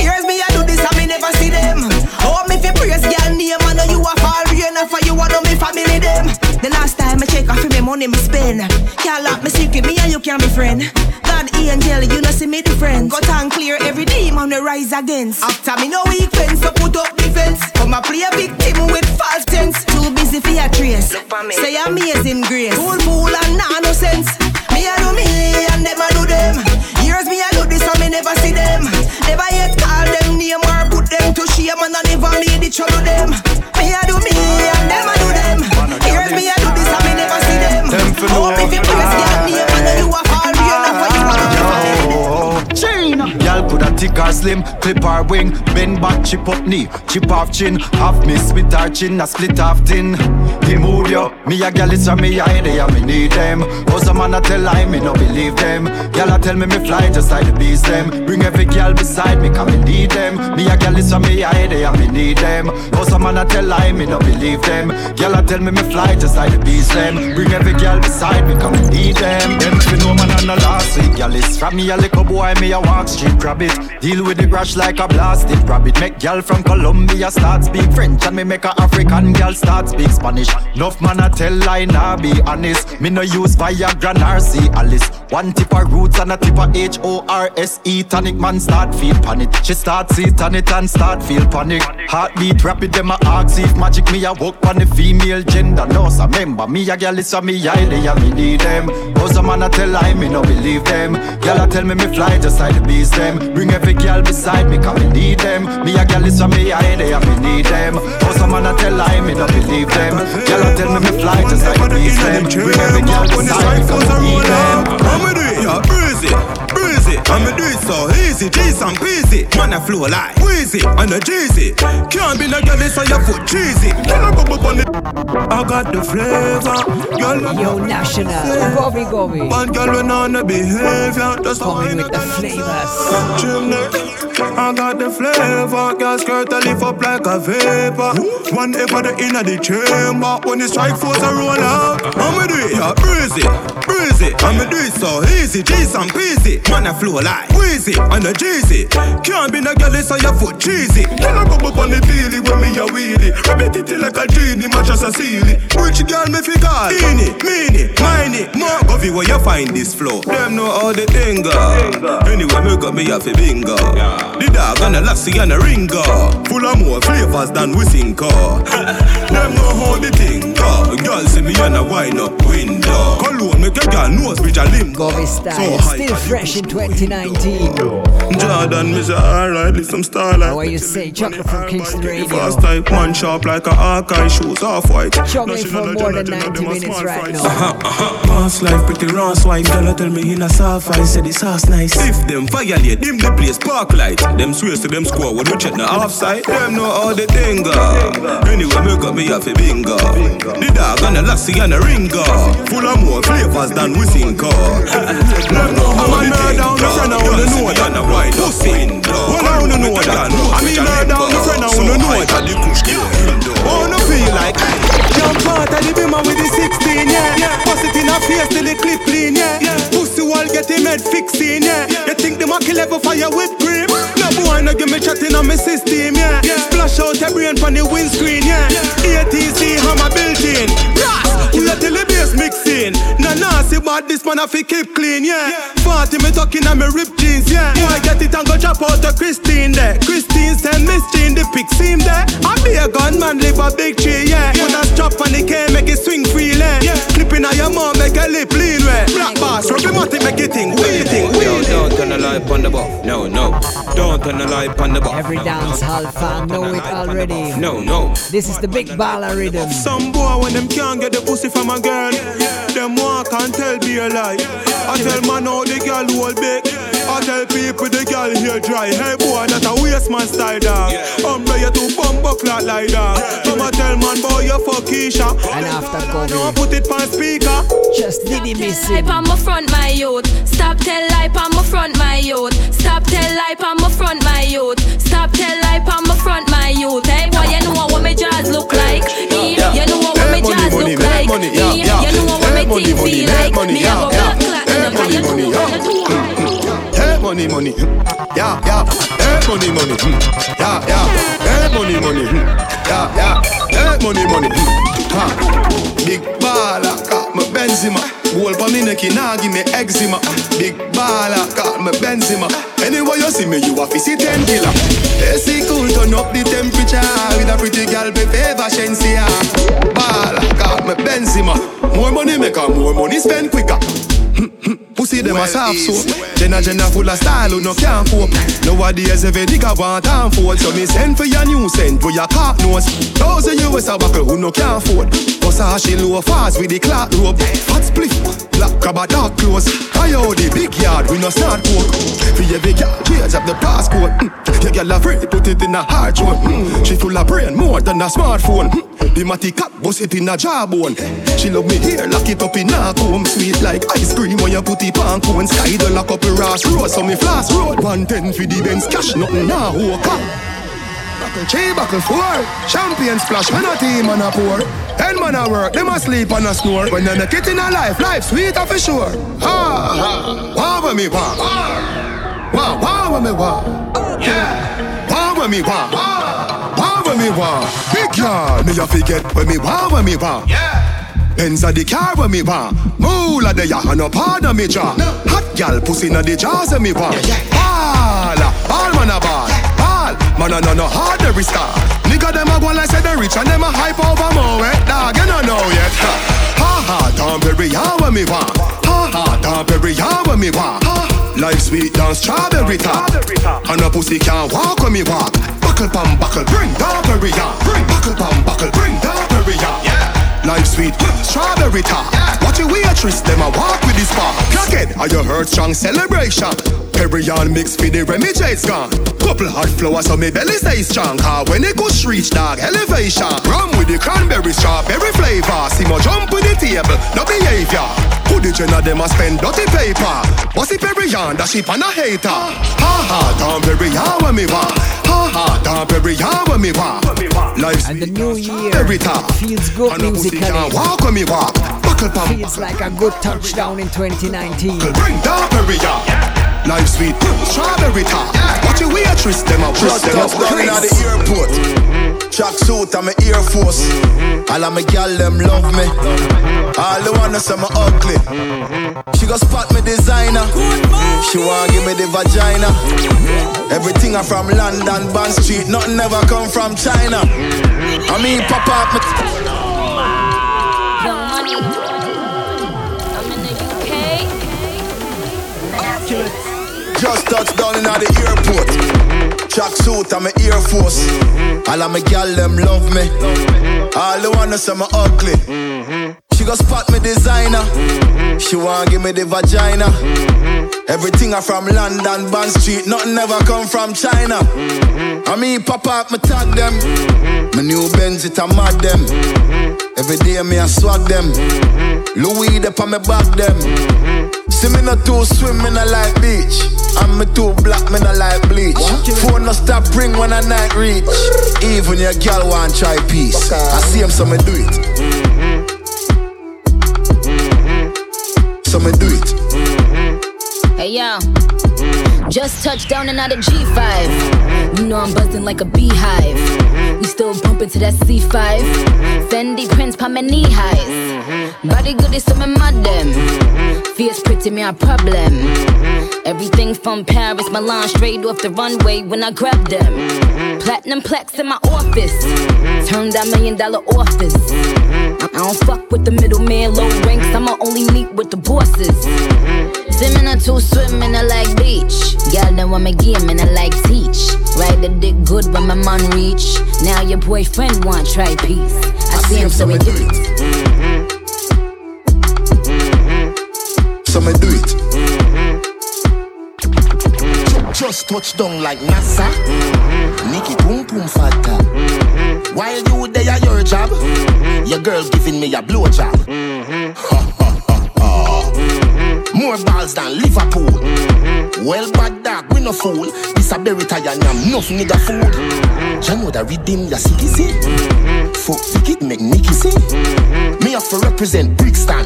Years me a do this and me never see them. Oh me fi praise girl name and know you a fall rain for you and know me family them. The last time I check off me money me spend. Can't lock me secret, me can be friend. God angel, you know see me different. Got and clear every demon we rise against. After me no weak fence, so put up defense. Come a play a victim with false tense. Too busy for your trace. Say amazing grace. Fool fool and nah no sense. Me a do me and them a do them. Years me I do this and me never see them. Never yet call them name or put them to shame and I never made the trouble them. Thick or slim, clip her wing, bend back, chip up knee, chip off chin, half miss with her chin, a split half thin. He move yo, me a girl is from me eye, they a me need them. Oh some man a tell lie, me no believe them. Girl a tell me me fly just like the bees them. Bring every girl beside me, come me need them. Me a girl is from me eye, they a me need them. Oh some man a tell lie, me no believe them. Girl a tell me me fly just like the bees them. Bring every girl beside me, come me need them. Them fi know man on the last week, girl is from me a little boy, me a walk street rabbit. Deal with the crash like a blasted rabbit. Make girl from Colombia start speak French and me make a African girl start speak Spanish. Enough man a tell lie, nah be honest. Me no use Viagra see Alice. One tip of roots and a tip of H O R S E. Tonic man start feel panic. She start sit on it and start feel panic. Heartbeat rapid, them a ask if magic me a work on the female gender. No, so remember me a girl is a me eye, they a me need them. Oh, some man a tell lie, me no believe them. Girl a tell me me fly just like the bees them. Bring every girl beside me, come me need them. Me a girl is a me eye, they a me need them. Oh, some man a tell I me no believe them. Girl a tell me me fly just like the bees them. Bring every girl beside me, come me need them. I'ma do it, yeah, breezy, breezy. I'ma do it so easy, G's and peasy. Man, I flow like wheezy and a Jeezy. Can't be no girl, so your foot cheesy. I? I got the flavor. Girl, Yo, National, Bobby Gobi. Bad girl, when on the behavior. Just Coming with the flavors. I got the flavor. Girl, skirt a lift up like a vapor. One ever the inner the chamber. When the strike force a roll out. I'ma do it, yeah, breezy, breezy. Me do it so easy, G's and peasy. Man, I flow like Wheezy and a Jeezy. Can't be no girl, so your foot cheesy. Can I go up on the feely when me a wheelie? Rabbit it like a genie, match as a sealy. Which girl me fi call? Eeny, meeny, miny. More govy where you find this flow. Them know how the thing go. Anyway, me got me a fi bingo. The dog and the lassie and the ringer. Full of more flavors than we sing oh. car. Them know how the thing go. Girl see me and a wine up window. Cologne make a girl nose bridge a limb. Govy style, still fresh in 2019. Jordan, say alright, leave some starlight. How are you say? Chocolate from Kingston Radio. Fast type, man sharp like a Hawkeye shoes, off white. Chocolate for more than 90 minutes right now. Uh-huh, uh-huh. Past life pretty raw swipe. Girl tell me in a soft I say this house nice. If them violate, them the place park light. Them swears to them score when we check the offside. Them know how the thing. Anyway, me got me off a bingo. The dog and the lassie and the ringer. Full of more flavors than we sing car. Them know how the thing go. Girl see me and a wine up window. Well, I wanna know that. I mean, her down the friend, I wanna know that. the kush get window. Wanna feel like Young part of the bimmer with the 16, yeah. Bust it in her face till the clip clean, yeah. Pussy wall get him head fixing, yeah. You think the kill ever fire with cream? No boy, no give me chatting on my system, yeah. Splash out your brain from the windscreen, yeah. ATC hammer built in. Ras, we are till the bass mixing. Nah, nah, see what this man have to keep clean, yeah. 40 me talking on me rip jeans, yeah. Boy, get it and go chop out to Christine there. Christine send Miss Jean the pic seam there. I be a gunman, live a big tree, yeah. Put a strap on the cane, make it swing freely. Yeah. Clipping on your mom, make a lip lean, way. Black bass, rub him out, make it ting, waiting, waiting. Don't turn the light on the buff, no, no. Don't turn the light on the buff. Every dance hall fan know it already. No, no. This is the big baller rhythm. Some boy when them can't get the pussy from a girl, them walk and tell be a lie. I tell man how the girl hold big. I tell people the girl here dry. Hey boy, that a waste man style dog. Umbre you to bump up like like dog. Come a tell man boy you fuck Keisha. And after No Govy, put it on speaker. just did he miss Lie it. on my front, my youth. Stop tell lie on my front, my youth. Stop tell lie on my front, my youth. Stop tell lie on my front, my youth. Hey boy, you know what my jaws look like. Yeah, you know what my jaws look like. Yeah, you know what my thing feel like. Me have a black clock in the you know what you do. Hey, money, money, yeah, yeah. Hey, money, money, yeah, yeah. Hey, money, money, yeah, yeah. Hey, money, money, ha. Big baller, got my Benzema. Goal for me neck, nah give me eczema. Big baller, got my Benzema. Anyway you see me, you a see ten killer. AC cool, turn up the temperature with a pretty girl, be favor Shenseea. Baller, got my Benzema. More money make her more money spend quicker. Pussy them a soft soap. Jenna Jenna full of style who no can't cope. Nowadays every nigga want and fold. So me send for your new scent for your cock nose you is a buckle who no can't afford. Versace low fast with the clock rope. Fat split, black crab a dark clothes. I owe the big yard we no start coke. For every girl change up the passcode mm. Your girl a free put it in a hard throat mm. She full of brain more than a smartphone. Mm. The matty cat bust it in a jawbone. She love me here lock it up in a comb. Sweet like ice cream when you put it on cone. Sky the lock up a Ross Road so me flash road. 110 for the Benz cash nothing now walk up Buckle three, buckle four. Champion splash when a team and a pour Ten man a work, them a sleep and a snore. When you make it in a life, life sweet for sure. Ha ha, wah when me wah. Wah wah when me wah. Yeah. Wah when me wah. Wah when me wah Big me a forget when me wah when me wah Yeah. Benz a the car when me want. Moolah the ya and no pardon me jaw. Hot gal pussy na the jaws of me want. Ball, ball man a ball. Ball, man a no no hard every star. Nigga them a go like say they rich and them a hype over more. Eh Dog you no know yet. Ha ha, Tom Perry ya when me want. Ha ha, Tom Perry ya when me want. Life sweet down strawberry top. And a pussy can't walk when me walk Buckle pam buckle bring Perry ya Bring buckle pam buckle bring Perry ya Yeah Life sweet, strawberry top. Watch your waitress, them a walk with this spark. Crackhead, are you heard strong celebration? Perry on mix for the Remy J's gone. Couple hot flowers so me belly stay strong. Cause when it goes reach dog elevation. Rum with the cranberry strawberry flavor. See my jump with the table, no behavior. Who the gen of them a spend dirty paper? What's the Perry on, that sheep and a hater? Ha ha, down Perry on when me want. Ha ha, on when me want. Life And the new year Every feels good musically. walk when me walk. Buckle pump. Feels like a good touchdown in 2019. Bring down Perrier. Life sweet, strawberry top. Watch your waitress, them a Just them touch down at the airport. Mm-hmm. Track suit, I'm a Air Force. Mm-hmm. All of my gal them love me. All the wanna say me ugly. She go spot me designer. She want give me the vagina. Mm-hmm. Everything I from London, Bond Street. Nothing ever come from China. I mean, pop up me. Just touched down in the airport. Track suit, I'm a Air Force. All of my gal them love me. All the wanna say me ugly. She go spot me designer. She want give me the vagina. Everything I from London, Bond Street. Nothing ever come from China. I mean, pop up, me tag them. My new Benz, it a mad them. Every day me I swag them. Louis up on me back them. See me not too swim, me not like beach. And me too black, me not like bleach. Phone no stop ring when I night reach. Even your girl want try peace. I see him, so me do it. So me do it. Mm-hmm. Hey yo, mm-hmm. just touched down and out of G5. Mm-hmm. You know I'm buzzing like a beehive. We still bumping to that C5. Fendi prints pa my knee highs. Body good is some madam. Fierce pretty me a problem. Everything from Paris, Milan, straight off the runway when I grab them. Mm-hmm. Platinum plaques in my office. Mm-hmm. Turn that million dollar office. Mm-hmm. I don't fuck with the middleman, low ranks. I'ma only meet with the bosses. Swimming or two swimming, I like beach. Y'all Girl, then want me game and I like teach. Ride the dick good when my man reach. Now your boyfriend want try peace. I, see him, so we do it. So me do it. Just touch down like NASA. Mm-hmm. Nikki boom boom fatta. Mm-hmm. While you there your job, mm-hmm. your girl giving me a blow job. More balls than Liverpool. Mm-hmm. Well, bad dog, we no fool. This a berry tire and I'm enough nigga food. You know that redeem your city see. Mm-hmm. Fuck Vicky make Nicky see. Mm-hmm. Me have to represent Brixton.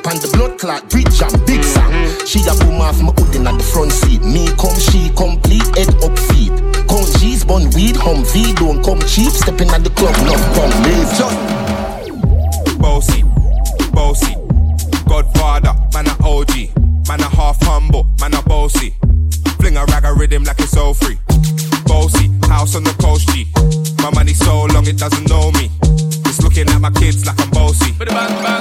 Pan the blood clot, bridge and big song. She a boom off my hoodin at the front seat. Me come, she complete, head up feet. Count G's, bun weed, hum V, don't come cheap. Stepping at the club, no come leave. House on the coast G. My money so long it doesn't know me. It's looking at my kids like I'm bossy. Bang, bang,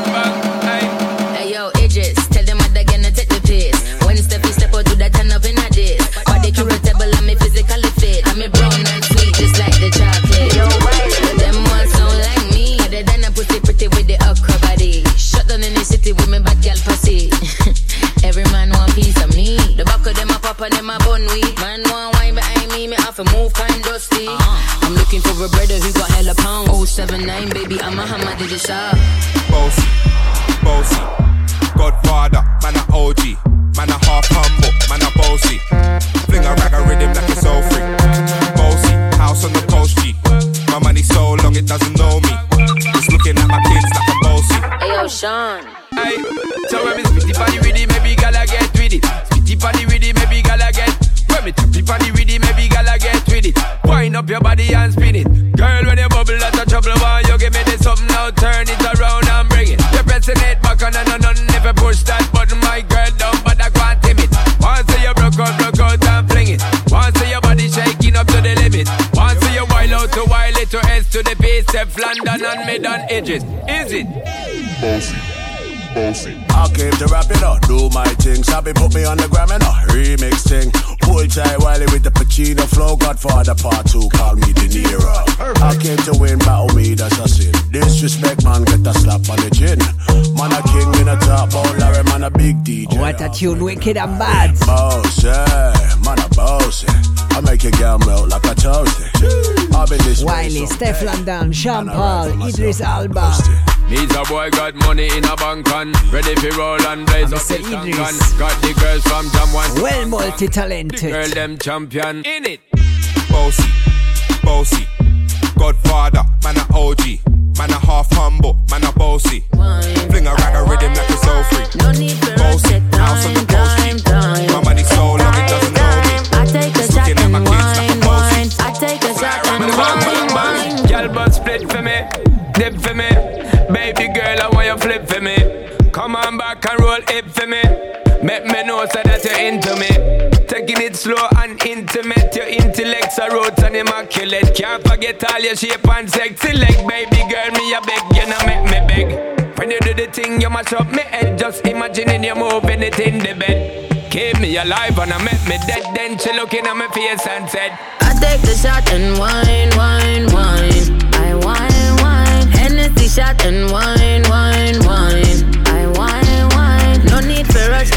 edges. Is it? Bossy, bossy. I came to rap it up, do my thing. Sabi put me on the gram and a remix thing. Pull tight Wiley with the Pacino flow. Godfather part two, call me De Niro. I came to win, battle me, that's a sin. Disrespect, man, get a slap on the chin. Man, a king in a top, oh Larry, man, a big DJ. What a tune, wicked and bad. Bossy, man, a bossy. I make your girl melt like a toasty. I've been this Wiley, Stefflon Don, Sean Paul, Idris Elba. Needs a boy got money in a bank and ready for roll and blaze up Mr. the tank Idris. and got the girls from Jam One. Well multi-talented. girl them champion in it. Bossy, bossy. Godfather, man a OG. Man a half humble, man a bossy. Fling a rag a rhythm like a soul free. No need for bossy. Into me. Taking it slow and intimate. Your intellect's are roots and immaculate. Can't forget all your shape and sexy leg. Baby girl, me a beg, you know make me beg. When you do the thing, you mash up me head. Just imagining you moving it in the bed. Keep me alive and I make me dead. Then she looking at my face and said, I take the shot and wine, wine, wine. I wine, wine. Hennessy shot and wine,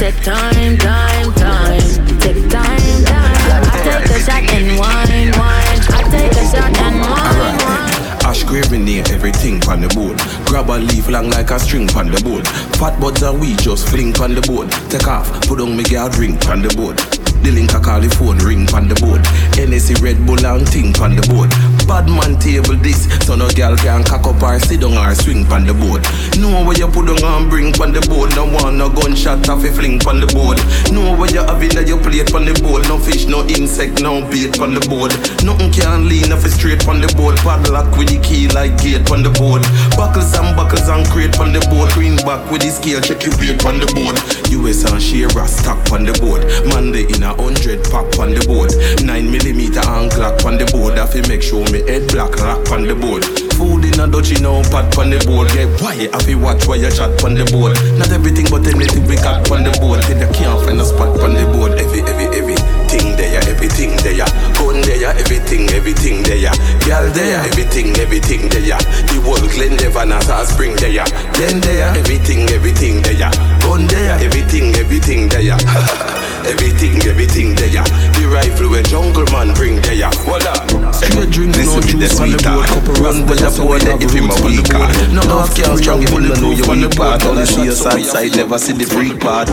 take time, time, time. Take time, time. I take a shot and wine, wine. I take a shot and wine, wine. Ash graving near everything pan the board. Grab a leaf long like a string pan the board. Fat buds and we just fling pan the board. Take off, put on me girl drink pan the board. The link I call the phone ring pan the board. NSC Red Bull and ting pan the board. Bad man table this, so no girl can cock up or sit down or swing pan the board. Know where you put on and bring pan the board. No one no gunshot off a fling pan the board. Know where you have in your plate pan the board. No fish, no insect, no bait pan the board. Nothing can lean off it straight pan the board. Padlock with the key like gate pan the board. Buckles and buckles and crate pan the board. Greenback with the scale, check your weight pan the board. US and Shira stock pan the board. Monday in a hundred pack on the board. Nine millimeter and clock on the board. Fi make sure me head black rock on the board. Food in a dutchie now pat on the board. Get I fi watch while you chat on the board. Not everything but anything we got on the board. Then you can't find a spot on the board. Every, every, everything there, everything there. Gun there, everything, everything there. Girl there, everything, everything there. The whole Glen Devon as a spring there. Then there, everything, everything there. Gun there, everything, everything there. everything, everything there. The rifle where jungle man bring there. Straight drink, no juice on the board. Couple run with the board if him a weak card. No half can strong if no know you weak part. Only see your sad side, never see the freak part.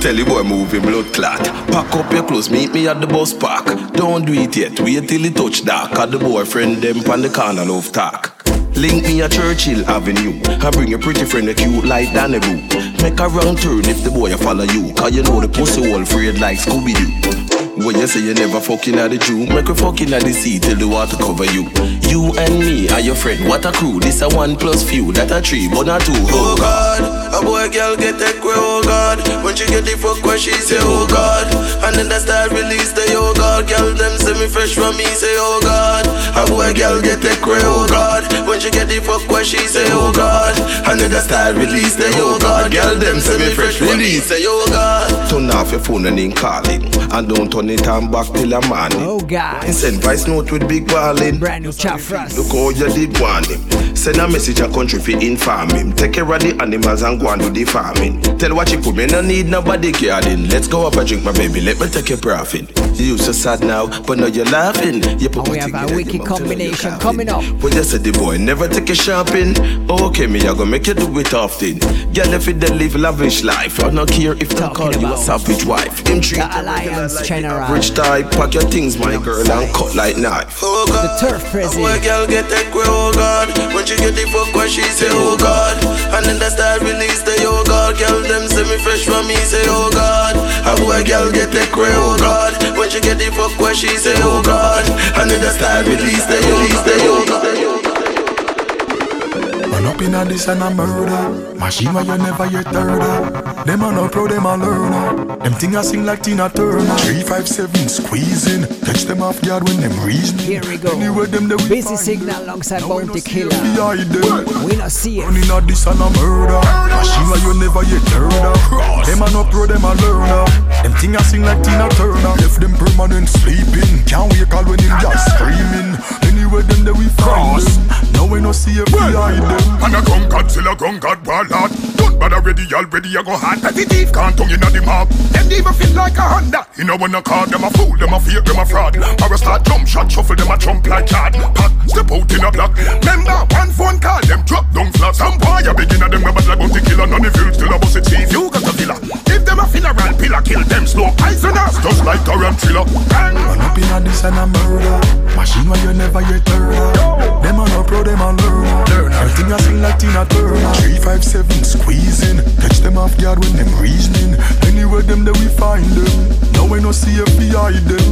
Tell the boy move him blood clot. Pack up your clothes, meet me at the bus park. Don't do it yet, wait till it touch dark. Cause the boyfriend them pan the corner love talk. Link me at Churchill Avenue. I bring your pretty friend a cute like Danny Boo. Make a wrong turn if the boy a follow you. Cause you know the pussy all afraid like Scooby Doo. When you say you never fucking at the Jew, make a fucking at the sea till the water cover you. You and me are your friend, what a crew. This a one plus few, that a three, but not two. Oh God, a boy girl get that queer, oh God. When she get the fuck where she say, oh God. And then the start release the oh God. Girl them say me fresh from me, say oh God. A boy girl get that queer, oh God. When she get the fuck where she say, oh God. And then the start release the oh God. Girl them say me fresh from me, say oh God. Turn off your phone and then call it. And don't turn it on back till a morning. Oh God. And send voice note with big ballin'. Brand new chap. Look how you did want him. Send a message a country fi inform him. Take care of the animals and go and do the farming. Tell what you put me no need nobody caring. Let's go up and drink my baby. Let me take your profit. You so sad now, but now you're laughing. You put oh, We have a wicked combination coming up. When you said the boy never take a shopping. Okay, me I gonna make you do it often. Girl, if it live lavish life, I don't care if they call you a savage wife. Him treat The Alliance General. Rich type, pack your things, my girl, and cut like knife. Oh God. The turf A boy girl get that queer, oh God. When she get the fuck where she say, oh God. And then the start release the oh God. Girl them say me fresh from me, say oh God. How a girl get that queer, oh God. When she get the fuck where she say, oh God. And then the start release the release the oh God. Run up in this and a murder. Machine where you never yet heard of. Them a no pro, them a learner. Them thing a sing like Tina Turner. Three five seven squeezing. Touch them off guard when them reason. Here we go. Anywhere them they we Busy find signal alongside Bounty Killer. behind them. We not see it. Run in this and a murder. Machine where you never yet heard of. Them a no pro, them a learner. Them thing a sing like Tina Turner. Left them permanent sleeping. Can't wake all when them just screaming. Anywhere them they we find them. Now we no see it behind them. And a gun Godzilla, gun God, warlord. Don't bother ready, already, I go hard. Petty thief can't tongue in the mob. Them never feel like a Honda. You know when I call them a fool, them a fake, them a fraud. Or a start jump shot, shuffle them a jump like card. Pack, step out in a block. Remember, one phone call, them drop down flat. Some boy a begin at them number like bounty killer. None of you still a bust it thief. You got a villa. If them a funeral pillar, kill them slow. Poisonous, just like Tarantula. Bang. Run up a this and a murder. Machine where you never yet heard. Them a no pro, them a. Learn everything I sing like Tina Turner. Three five seven squeezing. Catch them off guard when them reasoning. Anywhere them that we find them. Now we no see hide them.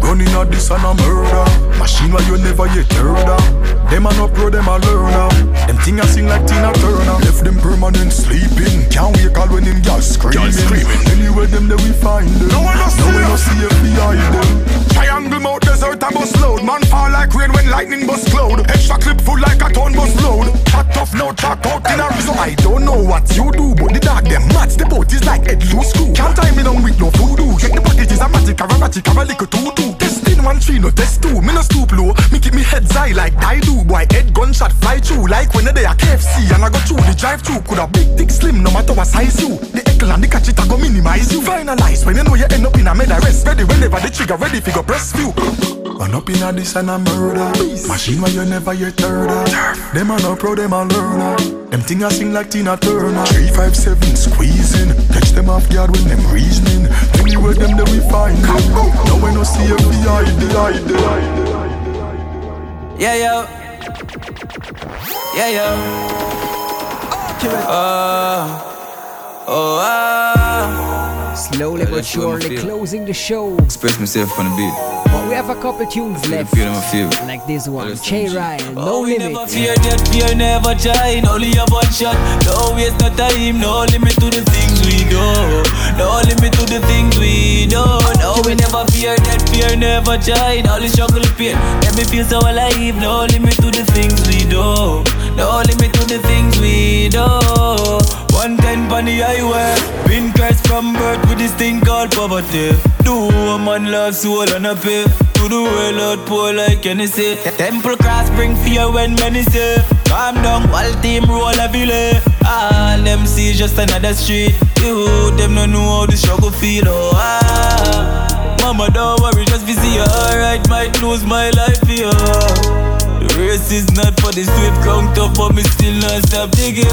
Running a this and a murder. Machine where you never yet heard of. Them a no pro, them a learner. Them thing I sing like Tina Turner. Left them permanent sleeping. Can't wake all when them girls screaming. screaming. Anywhere them that we find them. No no see Now we no see we hide them. Triangle mouth desert a bus load Man fall like rain when lightning bust cloud Extra clip full like a ton bus load Hot tough now track out in a So I don't know what you do, but the dog them mad. The boat is like head loose screw. Can't tie me down with no voodoo. Check the packages a magic, a magic, a little tutu. Testing one three, no test two. Me no stoop low. Me keep me head high like I do. Boy, head gunshot fly through like when they are KFC and I go through the drive through. Could a big, thick, slim, no matter what size you. The eckle and the catch it, I go minimize you. Finalize when you know you end up in a med arrest. Ready whenever the trigger ready, figure breast view. Run up in a this and a murder. Machine where you never heard of. Them a no pro, them a learner. Them thing I sing like Tina Turner. Three five seven squeezing. Catch them off guard when them reasoning. Anywhere them that we find them. Now we no see if we hide them, hide them, hide. Yeah, yo. Yeah, yo. Oh, oh, ah. Slowly but that's what I surely closing the show. Express myself on the beat. But we have a couple tunes Feel the left. feel, I feel. Like this one. Listen. Che Ryan, oh, No Oh, we never fear death, fear never try. Only have one shot. No waste no time. No limit to the things we do. No limit to the things we do. No, we never fear death, fear never try. Only struggle pain. Let me feel so alive. No limit to the things we do. No limit to the things we do. One ten on the highway. From birth with this thing called poverty. Do a man love soul and a pay. To the world out poor like Hennessy. Temple cross bring fear when many say. Calm down, while team roll a ville. All them see just another street. You them no know how the struggle feel. Oh ah. Mama don't worry, just be see you alright. Might lose my life here. The race is not for the swift, count up, but me still not stop digging.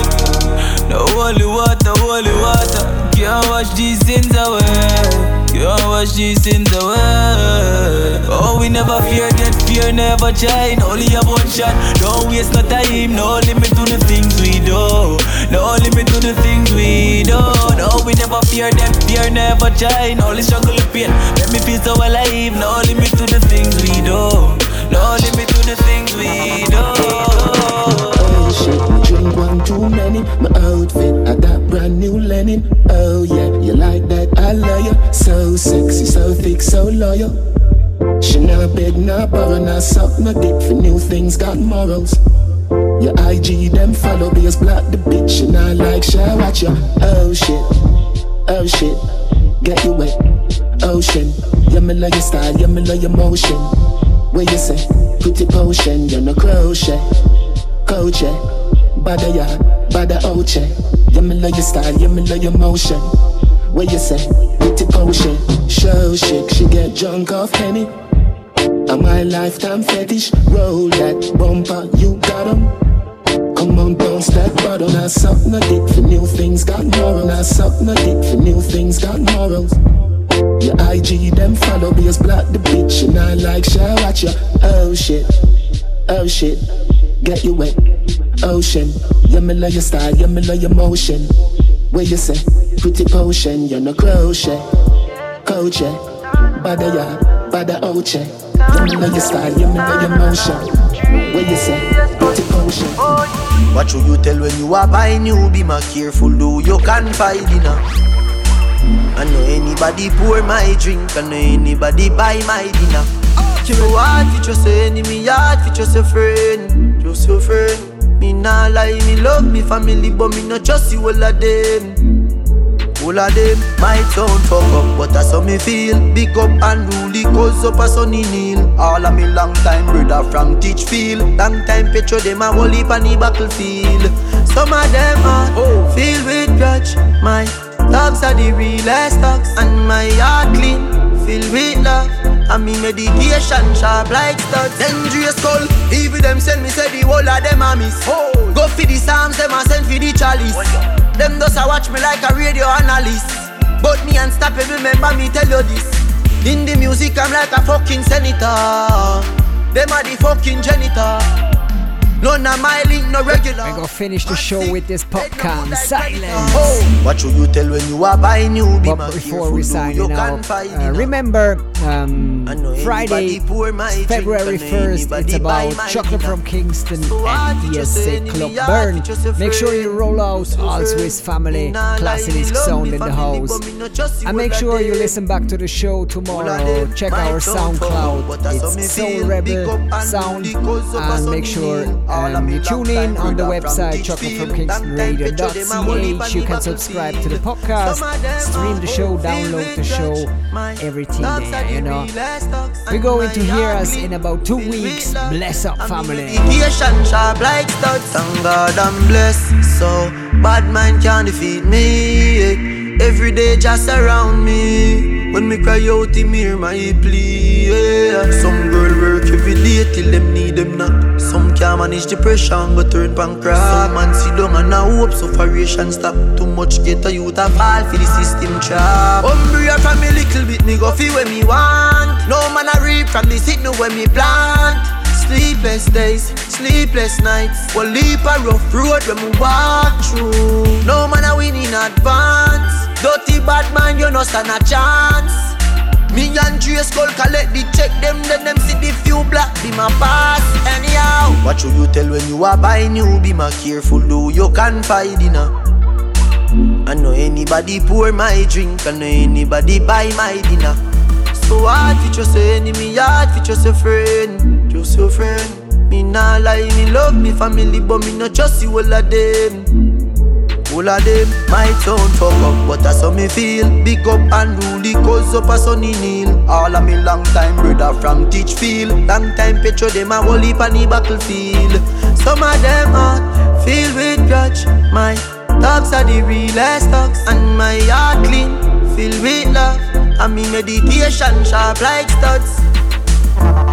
No holy water, holy water, can't wash these sins away. Can't wash these sins away. Oh, we never fear death, fear never try. Only have one shot, don't waste no time. No limit to the things we do. No limit to the things we do. No, we never fear death, fear never try. Only struggle with pain, let me feel so alive. No limit to the things we do. No limit to the things we do. Oh shit, drink one too many. My outfit, I got brand new linen. Oh yeah, you like that? I love you. So sexy, so thick, so loyal. She not beg, not borrow, not suck, no dick for new things, got morals. Your IG, them follow, beers block the bitch. She not like, shall watch ya. Oh shit, oh shit, get you wet. Ocean, yeah, me love your style, yeah, me love your motion. Where you say, pretty potion, you're no crochet. Yeah. Bada ya, bada oche. Yeah, me love your style, yeah, me love your motion. Where you say, pretty potion. Show shake, she get drunk off Henny. A my lifetime fetish. Roll that bumper, you got 'em. Come on, bounce that bottle. Now suck no dick for new things, got morals. Now suck no dick for new things, got morals. Your IG, them follow, be as black the bitch. And I like, shall watch ya. Oh shit, oh shit, get you wet. Ocean, yeah, me love your style, yeah, me love your motion. Where you say, pretty potion, you're no crochet. Coach, yeah, bada ya, bada oche. Yeah, me love your style, yeah, me love your motion. Where you say, pretty potion. What should you tell when you are buying you? Be my careful, do you confide in her. I know anybody pour my drink, I know anybody buy my dinner. So hard for just enemy, hard for just your friend, just your friend. Me nah lie, me love me family, but me not trust you all of them. All of them might sound fuck up, but that's how me feel. Big up and rule, cause up a sunny kneel. All of me long time brother from Teachfield. Long time petro them a whole heap on the battlefield. Some of them are oh. filled with grudge. My dogs are the realest dogs, and my heart clean. filled with love. And me meditation sharp like studs. Dangerous skull. Even them send me say the whole of them a miss. Go for the psalms, them a send for the chalice. Them does a watch me like a radio analyst. But me unstoppable, remember me tell you this. In the music, I'm like a fucking senator. Them are the fucking janitor. None of my link, no regular. I gonna finish the show with this popcorn silence. Oh, what should you tell when you are buying new? Be but before we sign out, uh, remember um, Friday, February 1st, it's about Chocolate from Kingston and DSA Club Burn. Make sure you roll out All Swiss Family, Classic sound in the house. And make sure you listen back to the show tomorrow. Check our SoundCloud, it's Soul Rebel Sound. And make sure um, you tune in on the website chocolatefromkingstonradio.ch. You can subscribe to the podcast, stream the show, download the show, everything there, you know. We're going to hear us in about two weeks. Bless up, family. sharp like studs. Thank God I'm blessed, so bad man can't defeat me. Every day just around me. When me cry out, him hear my plea. Yeah. Some girl work every day till them need them not. Some can't manage depression but turn pancreas. Some man sit down and now hope sufferation stop. Too much get a youth a fall for the system trap. Umbrella from me little bit me go feel when me want. No man a reap from the no when me plant. Sleepless days, sleepless nights. One leap a rough road when we walk through. No man a win in advance. Dirty bad man, you no stand a chance. Me and Dre Skull collect the check them, then them see the few black be my pass. Anyhow, what should you tell when you are buying new? Be my careful, do you confide in her. I know anybody pour my drink, I know anybody buy my dinner. So hard for just a enemy, hard for just a friend, just your friend. Me nah lie, me love me family, but me not trust you all of them. All of them might sound fuck up, but that's how me feel. Big up and rule cause up a sunny kneel. All of me long time brother from Teachfield. Long time picture them a whole heap on the battlefield. Some of them heart filled with grudge. My thoughts are the realest thoughts, and my heart clean, filled with love. I'm in meditation sharp like studs.